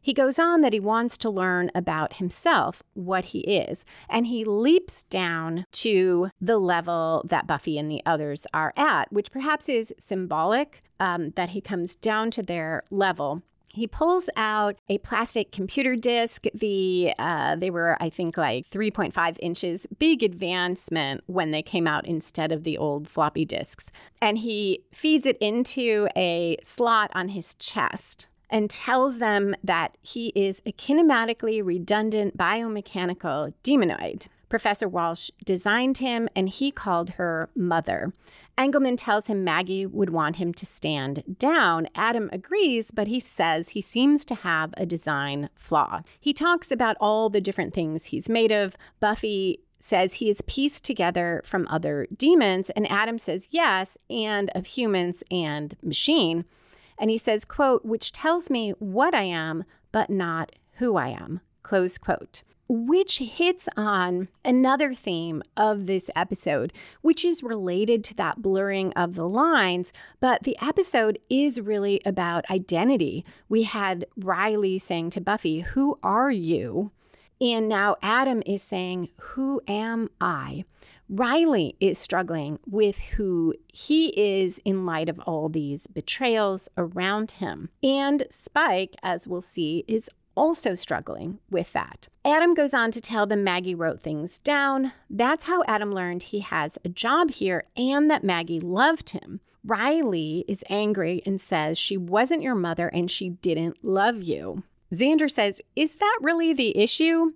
He goes on that he wants to learn about himself, what he is, and he leaps down to the level that Buffy and the others are at, which perhaps is symbolic um, that he comes down to their level. He pulls out a plastic computer disk. The uh, they were, I think, like 3.5 inches. Big advancement when they came out instead of the old floppy disks. And he feeds it into a slot on his chest and tells them that he is a kinematically redundant biomechanical demonoid. Professor Walsh designed him and he called her mother. Engelman tells him Maggie would want him to stand down. Adam agrees, but he says he seems to have a design flaw. He talks about all the different things he's made of. Buffy says he is pieced together from other demons, and Adam says yes, and of humans and machine. And he says, quote, which tells me what I am, but not who I am, close quote. Which hits on another theme of this episode, which is related to that blurring of the lines. But the episode is really about identity. We had Riley saying to Buffy, Who are you? And now Adam is saying, Who am I? Riley is struggling with who he is in light of all these betrayals around him. And Spike, as we'll see, is also struggling with that. Adam goes on to tell them Maggie wrote things down. That's how Adam learned he has a job here and that Maggie loved him. Riley is angry and says she wasn't your mother and she didn't love you. Xander says, Is that really the issue?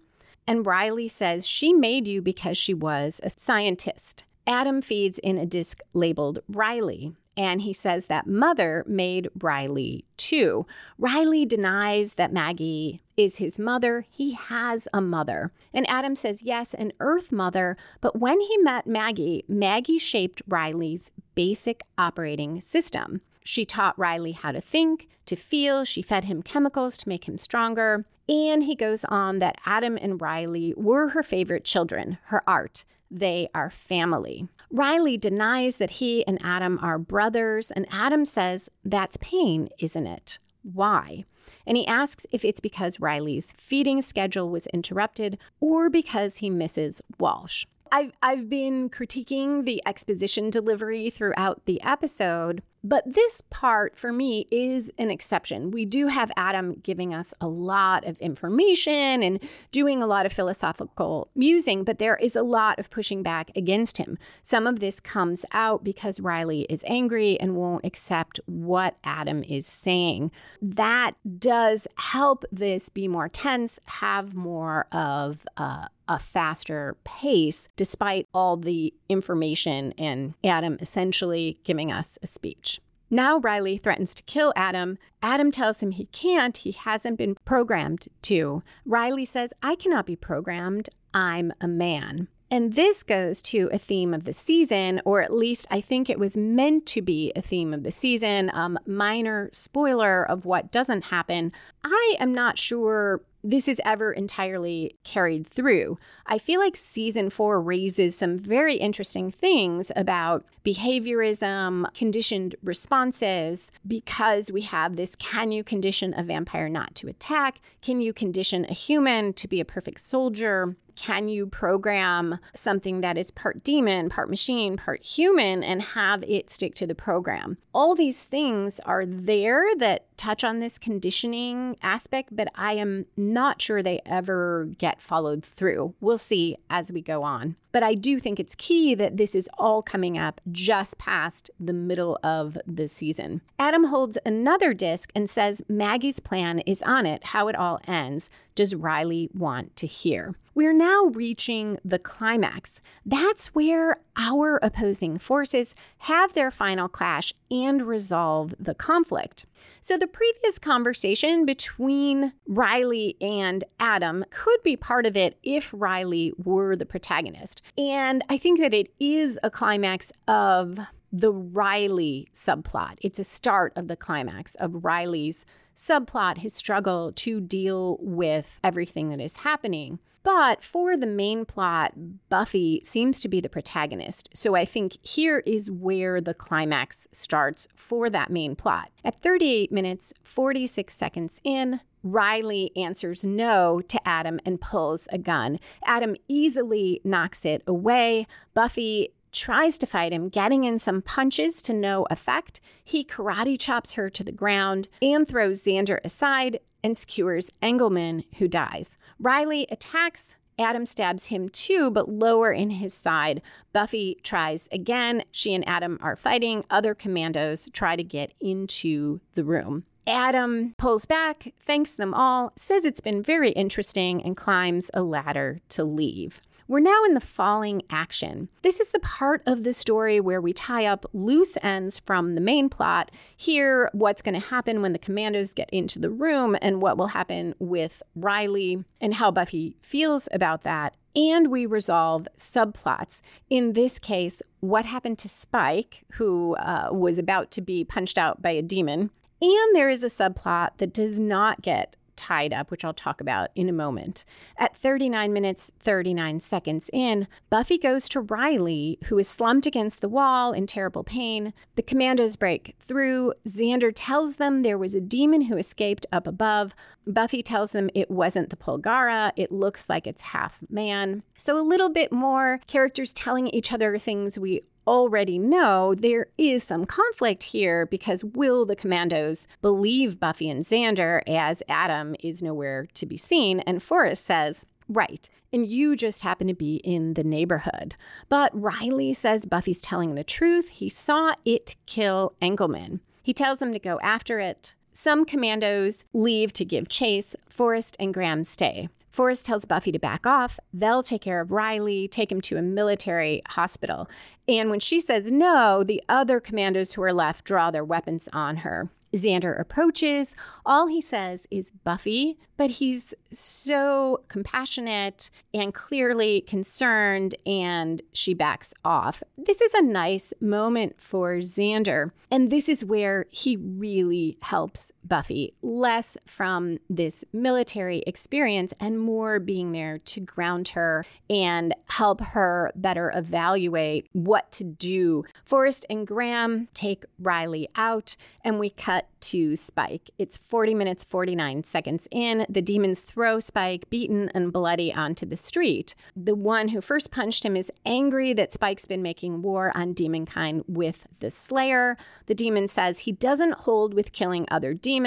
And Riley says she made you because she was a scientist. Adam feeds in a disc labeled Riley, and he says that mother made Riley too. Riley denies that Maggie is his mother. He has a mother. And Adam says, yes, an earth mother. But when he met Maggie, Maggie shaped Riley's basic operating system. She taught Riley how to think, to feel. She fed him chemicals to make him stronger. And he goes on that Adam and Riley were her favorite children, her art. They are family. Riley denies that he and Adam are brothers, and Adam says, That's pain, isn't it? Why? And he asks if it's because Riley's feeding schedule was interrupted or because he misses Walsh. I've, I've been critiquing the exposition delivery throughout the episode, but this part for me is an exception. We do have Adam giving us a lot of information and doing a lot of philosophical musing, but there is a lot of pushing back against him. Some of this comes out because Riley is angry and won't accept what Adam is saying. That does help this be more tense, have more of a a faster pace despite all the information and Adam essentially giving us a speech. Now Riley threatens to kill Adam. Adam tells him he can't, he hasn't been programmed to. Riley says, I cannot be programmed, I'm a man. And this goes to a theme of the season, or at least I think it was meant to be a theme of the season. Um, minor spoiler of what doesn't happen. I am not sure this is ever entirely carried through. I feel like season four raises some very interesting things about behaviorism, conditioned responses, because we have this can you condition a vampire not to attack? Can you condition a human to be a perfect soldier? Can you program something that is part demon, part machine, part human, and have it stick to the program? All these things are there that touch on this conditioning aspect, but I am not sure they ever get followed through. We'll see as we go on. But I do think it's key that this is all coming up just past the middle of the season. Adam holds another disc and says Maggie's plan is on it. How it all ends. Does Riley want to hear? We're now reaching the climax. That's where our opposing forces have their final clash and resolve the conflict. So, the previous conversation between Riley and Adam could be part of it if Riley were the protagonist. And I think that it is a climax of the Riley subplot. It's a start of the climax of Riley's subplot, his struggle to deal with everything that is happening. But for the main plot, Buffy seems to be the protagonist. So I think here is where the climax starts for that main plot. At 38 minutes, 46 seconds in, Riley answers no to Adam and pulls a gun. Adam easily knocks it away. Buffy tries to fight him, getting in some punches to no effect. He karate chops her to the ground and throws Xander aside and skewers Engelman, who dies. Riley attacks. Adam stabs him too, but lower in his side. Buffy tries again. She and Adam are fighting. Other commandos try to get into the room. Adam pulls back, thanks them all, says it's been very interesting, and climbs a ladder to leave. We're now in the falling action. This is the part of the story where we tie up loose ends from the main plot, hear what's going to happen when the commandos get into the room, and what will happen with Riley and how Buffy feels about that. And we resolve subplots. In this case, what happened to Spike, who uh, was about to be punched out by a demon. And there is a subplot that does not get tied up, which I'll talk about in a moment. At 39 minutes, 39 seconds in, Buffy goes to Riley, who is slumped against the wall in terrible pain. The commandos break through. Xander tells them there was a demon who escaped up above. Buffy tells them it wasn't the Polgara, it looks like it's half man. So, a little bit more characters telling each other things we already know there is some conflict here because will the commandos believe Buffy and Xander as Adam is nowhere to be seen? And Forrest says, Right, and you just happen to be in the neighborhood. But Riley says Buffy's telling the truth. He saw it kill Engelman. He tells them to go after it. Some commandos leave to give chase. Forrest and Graham stay. Forrest tells Buffy to back off. They'll take care of Riley, take him to a military hospital. And when she says no, the other commandos who are left draw their weapons on her. Xander approaches. All he says is Buffy, but he's so compassionate and clearly concerned, and she backs off. This is a nice moment for Xander, and this is where he really helps Buffy, less from this military experience and more being there to ground her and help her better evaluate what to do. Forrest and Graham take Riley out, and we cut to Spike. It's 40 minutes, 49 seconds in. The demons throw Spike, beaten and bloody, onto the street. The one who first punched him is angry that Spike's been making war on demonkind with the Slayer. The demon says he doesn't hold with killing other demons,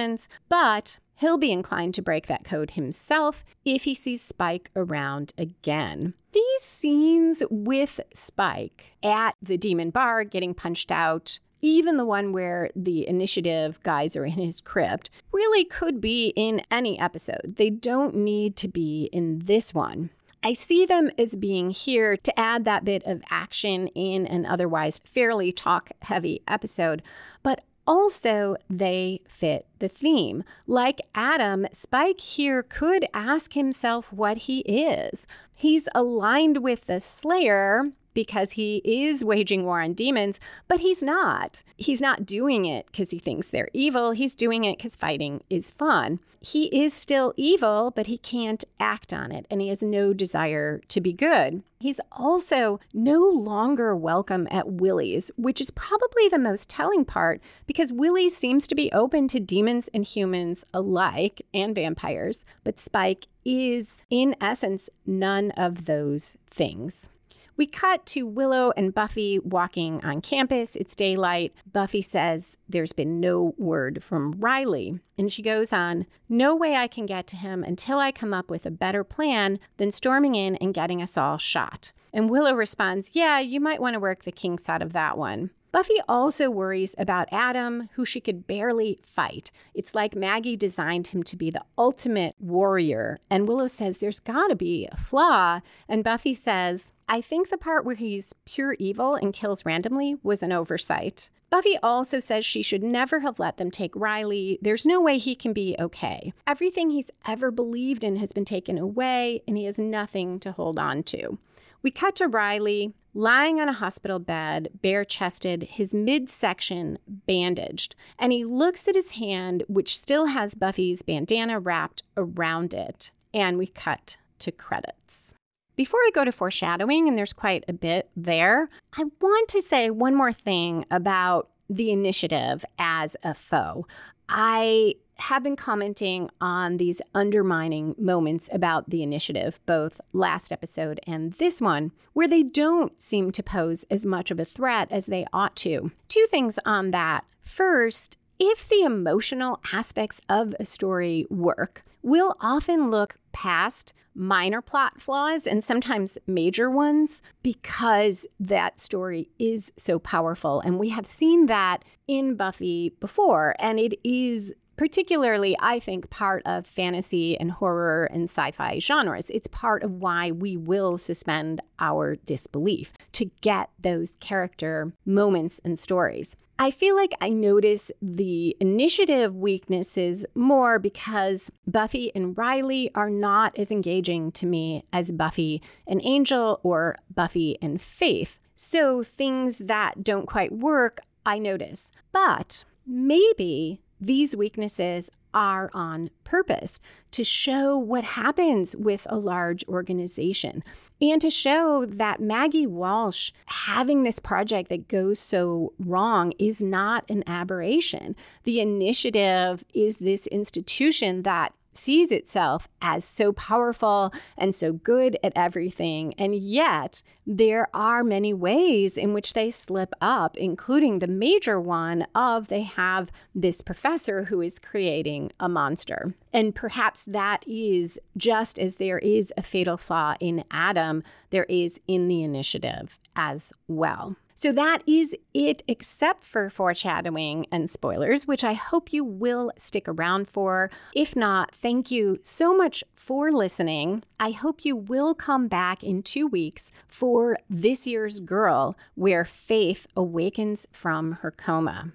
but he'll be inclined to break that code himself if he sees Spike around again. These scenes with Spike at the demon bar getting punched out, even the one where the initiative guys are in his crypt, really could be in any episode. They don't need to be in this one. I see them as being here to add that bit of action in an otherwise fairly talk heavy episode, but also they fit the theme. Like Adam, Spike here could ask himself what he is. He's aligned with the Slayer because he is waging war on demons, but he's not. He's not doing it because he thinks they're evil. He's doing it because fighting is fun. He is still evil, but he can't act on it, and he has no desire to be good. He's also no longer welcome at Willie's, which is probably the most telling part because Willie's seems to be open to demons and humans alike and vampires, but Spike is, in essence, none of those things. We cut to Willow and Buffy walking on campus. It's daylight. Buffy says there's been no word from Riley. And she goes on, No way I can get to him until I come up with a better plan than storming in and getting us all shot. And Willow responds, Yeah, you might want to work the kinks out of that one. Buffy also worries about Adam, who she could barely fight. It's like Maggie designed him to be the ultimate warrior. And Willow says there's got to be a flaw. And Buffy says, I think the part where he's pure evil and kills randomly was an oversight. Buffy also says she should never have let them take Riley. There's no way he can be okay. Everything he's ever believed in has been taken away, and he has nothing to hold on to. We cut to Riley lying on a hospital bed, bare chested, his midsection bandaged, and he looks at his hand, which still has Buffy's bandana wrapped around it. And we cut to credits. Before I go to foreshadowing, and there's quite a bit there, I want to say one more thing about the initiative as a foe. I have been commenting on these undermining moments about the initiative, both last episode and this one, where they don't seem to pose as much of a threat as they ought to. Two things on that. First, if the emotional aspects of a story work, we'll often look past minor plot flaws and sometimes major ones because that story is so powerful. And we have seen that in Buffy before, and it is particularly, I think, part of fantasy and horror and sci fi genres. It's part of why we will suspend our disbelief to get those character moments and stories. I feel like I notice the initiative weaknesses more because Buffy and Riley are not as engaging to me as Buffy and Angel or Buffy and Faith. So things that don't quite work, I notice. But maybe these weaknesses are on purpose to show what happens with a large organization and to show that Maggie Walsh having this project that goes so wrong is not an aberration. The initiative is this institution that sees itself as so powerful and so good at everything. And yet, there are many ways in which they slip up, including the major one of they have this professor who is creating a monster. And perhaps that is just as there is a fatal flaw in Adam, there is in the initiative as well. So that is it, except for foreshadowing and spoilers, which I hope you will stick around for. If not, thank you so much for listening. I hope you will come back in two weeks for this year's Girl, where Faith awakens from her coma.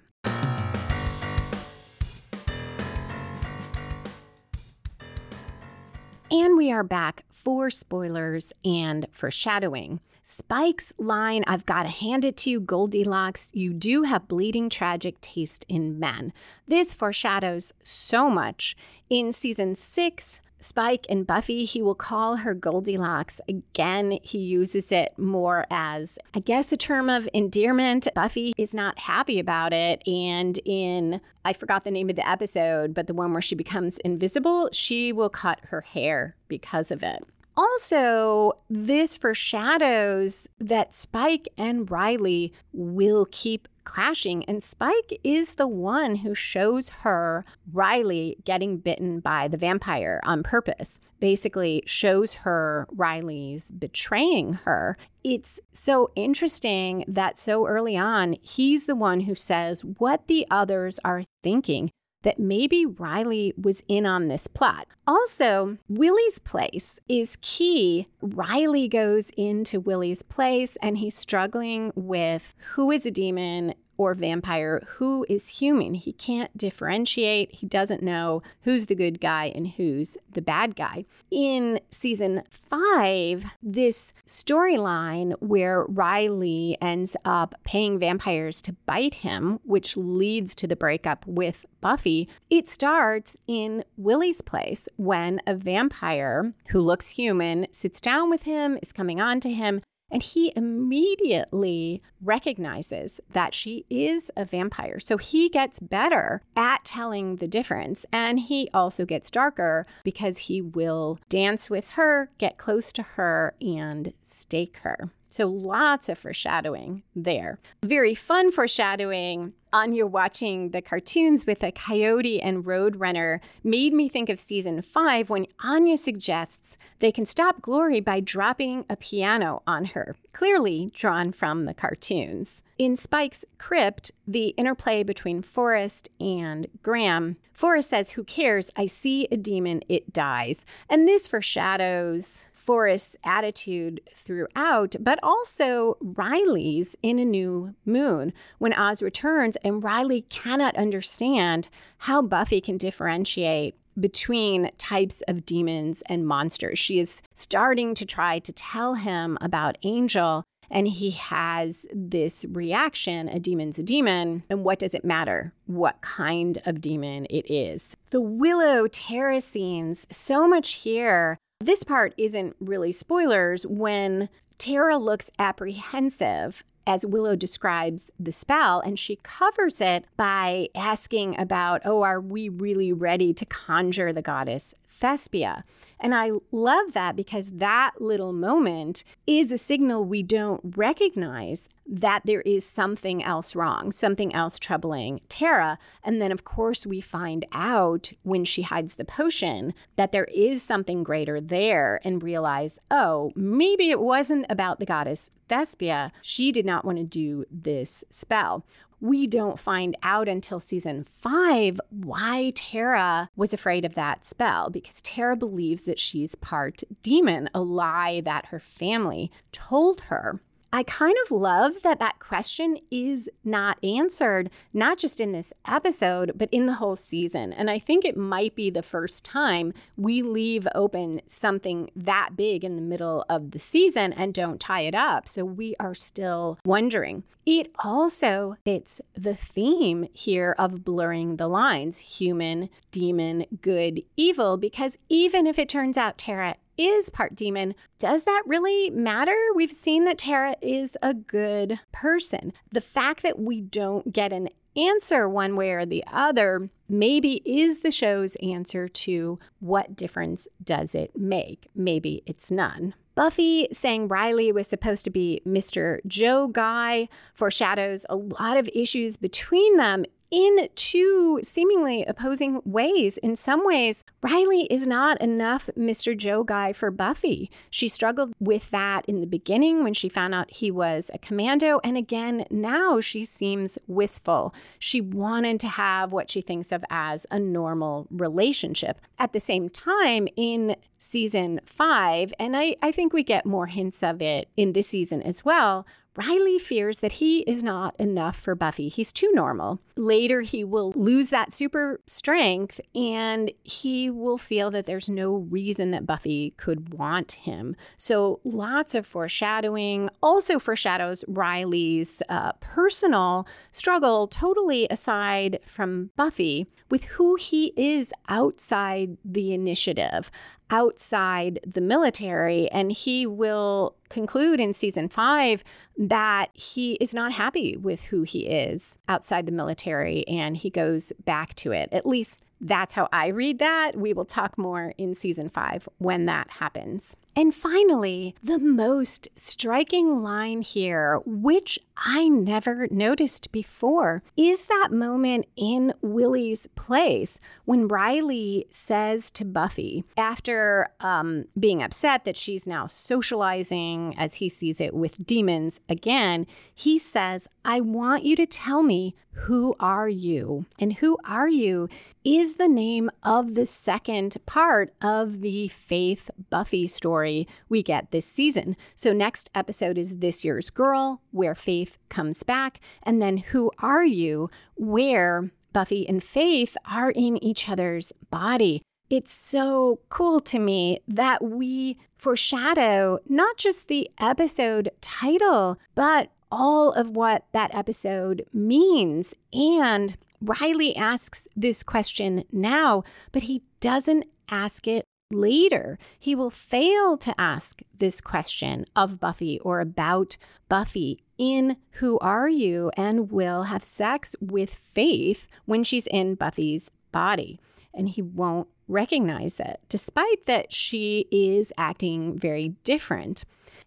And we are back for spoilers and foreshadowing. Spike's line, I've got to hand it to you, Goldilocks. You do have bleeding tragic taste in men. This foreshadows so much. In season six, Spike and Buffy, he will call her Goldilocks. Again, he uses it more as, I guess, a term of endearment. Buffy is not happy about it. And in, I forgot the name of the episode, but the one where she becomes invisible, she will cut her hair because of it. Also, this foreshadows that Spike and Riley will keep clashing, and Spike is the one who shows her Riley getting bitten by the vampire on purpose. Basically, shows her Riley's betraying her. It's so interesting that so early on, he's the one who says what the others are thinking that maybe Riley was in on this plot. Also, Willie's place is key. Riley goes into Willie's place and he's struggling with who is a demon, or vampire, who is human. He can't differentiate. He doesn't know who's the good guy and who's the bad guy. In season five, this storyline where Riley ends up paying vampires to bite him, which leads to the breakup with Buffy, it starts in Willie's place when a vampire who looks human sits down with him, is coming on to him, and he immediately recognizes that she is a vampire. So he gets better at telling the difference. And he also gets darker because he will dance with her, get close to her, and stake her. So lots of foreshadowing there. Very fun foreshadowing Anya watching the cartoons with a coyote and roadrunner made me think of season five when Anya suggests they can stop Glory by dropping a piano on her, clearly drawn from the cartoons. In Spike's crypt, the interplay between Forrest and Graham, Forrest says, Who cares? I see a demon, it dies. And this foreshadows Forrest's attitude throughout, but also Riley's in A New Moon when Oz returns and Riley cannot understand how Buffy can differentiate between types of demons and monsters. She is starting to try to tell him about Angel, and he has this reaction a demon's a demon. And what does it matter what kind of demon it is? The Willow Tara scenes, so much here this part isn't really spoilers when Tara looks apprehensive as Willow describes the spell, and she covers it by asking about, oh, are we really ready to conjure the goddess Thespia? And I love that because that little moment is a signal we don't recognize that there is something else wrong, something else troubling Tara. And then, of course, we find out when she hides the potion that there is something greater there and realize, oh, maybe it wasn't about the goddess Thespia. She did not want to do this spell we don't find out until season five why Tara was afraid of that spell because Tara believes that she's part demon, a lie that her family told her. I kind of love that that question is not answered, not just in this episode, but in the whole season. And I think it might be the first time we leave open something that big in the middle of the season and don't tie it up. So we are still wondering. It also fits the theme here of blurring the lines human, demon, good, evil, because even if it turns out Tara is part demon, does that really matter? We've seen that Tara is a good person. The fact that we don't get an answer one way or the other maybe is the show's answer to what difference does it make? Maybe it's none. Buffy saying Riley was supposed to be Mr. Joe Guy foreshadows a lot of issues between them in two seemingly opposing ways. In some ways, Riley is not enough Mr. Joe guy for Buffy. She struggled with that in the beginning when she found out he was a commando. And again, now she seems wistful. She wanted to have what she thinks of as a normal relationship. At the same time, in season five, and I, I think we get more hints of it in this season as well, Riley fears that he is not enough for Buffy. He's too normal. Later, he will lose that super strength and he will feel that there's no reason that Buffy could want him. So, lots of foreshadowing. Also, foreshadows Riley's uh, personal struggle, totally aside from Buffy, with who he is outside the initiative outside the military. And he will conclude in season five that he is not happy with who he is outside the military and he goes back to it. At least that's how I read that. We will talk more in season five when that happens. And finally, the most striking line here, which I never noticed before, is that moment in Willy's place when Riley says to Buffy, after um, being upset that she's now socializing as he sees it with demons again, he says, I want you to tell me who are you? And who are you is the name of the second part of the Faith Buffy story story we get this season. So, next episode is This Year's Girl, where Faith comes back. And then Who Are You, where Buffy and Faith are in each other's body. It's so cool to me that we foreshadow not just the episode title, but all of what that episode means. And Riley asks this question now, but he doesn't ask it later. He will fail to ask this question of Buffy or about Buffy in Who Are You? and will have sex with Faith when she's in Buffy's body. And he won't recognize it, despite that she is acting very different.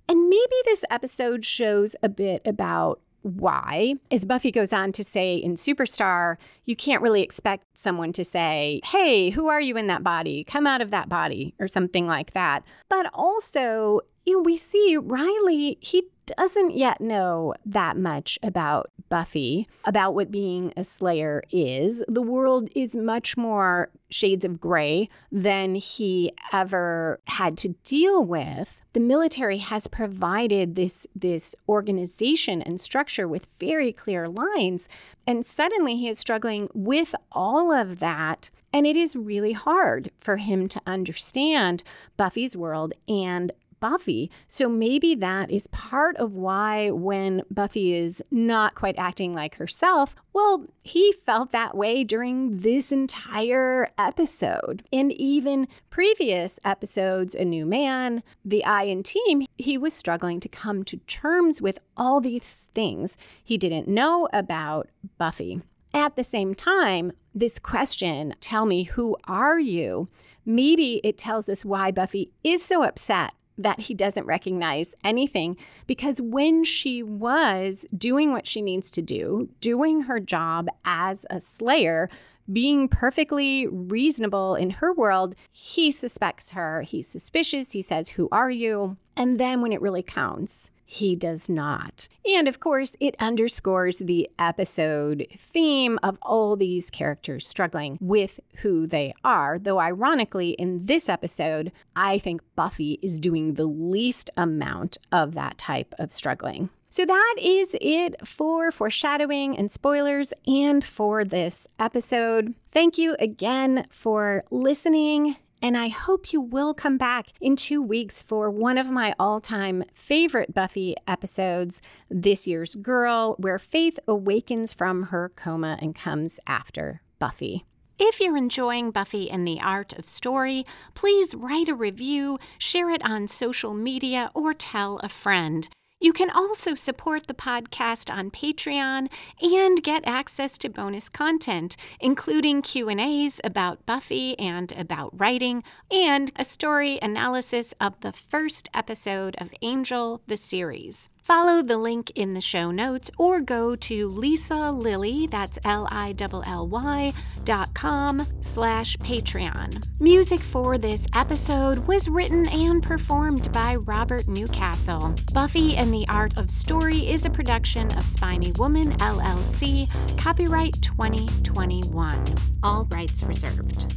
And maybe this episode shows a bit about why. As Buffy goes on to say in Superstar, you can't really expect someone to say, Hey, who are you in that body? Come out of that body, or something like that. But also, you know, we see Riley, he doesn't yet know that much about Buffy, about what being a Slayer is. The world is much more shades of gray than he ever had to deal with. The military has provided this, this organization and structure with very clear lines. And suddenly he is struggling with all of that. And it is really hard for him to understand Buffy's world and Buffy. So maybe that is part of why when Buffy is not quite acting like herself, well, he felt that way during this entire episode. And even previous episodes, A New Man, The I in Team, he was struggling to come to terms with all these things he didn't know about Buffy. At the same time, this question, tell me, who are you? Maybe it tells us why Buffy is so upset that he doesn't recognize anything because when she was doing what she needs to do, doing her job as a slayer, being perfectly reasonable in her world, he suspects her. He's suspicious. He says, Who are you? And then when it really counts, he does not. And of course, it underscores the episode theme of all these characters struggling with who they are. Though, ironically, in this episode, I think Buffy is doing the least amount of that type of struggling. So that is it for foreshadowing and spoilers and for this episode. Thank you again for listening. And I hope you will come back in two weeks for one of my all time favorite Buffy episodes, This Year's Girl, where Faith awakens from her coma and comes after Buffy. If you're enjoying Buffy and the Art of Story, please write a review, share it on social media, or tell a friend. You can also support the podcast on Patreon and get access to bonus content, including Q&As about Buffy and about writing, and a story analysis of the first episode of Angel the series. Follow the link in the show notes or go to Lisa Lilly, that's L-I-L-L-Y dot com slash Patreon. Music for this episode was written and performed by Robert Newcastle. Buffy and the Art of Story is a production of Spiny Woman LLC, copyright 2021. All rights reserved.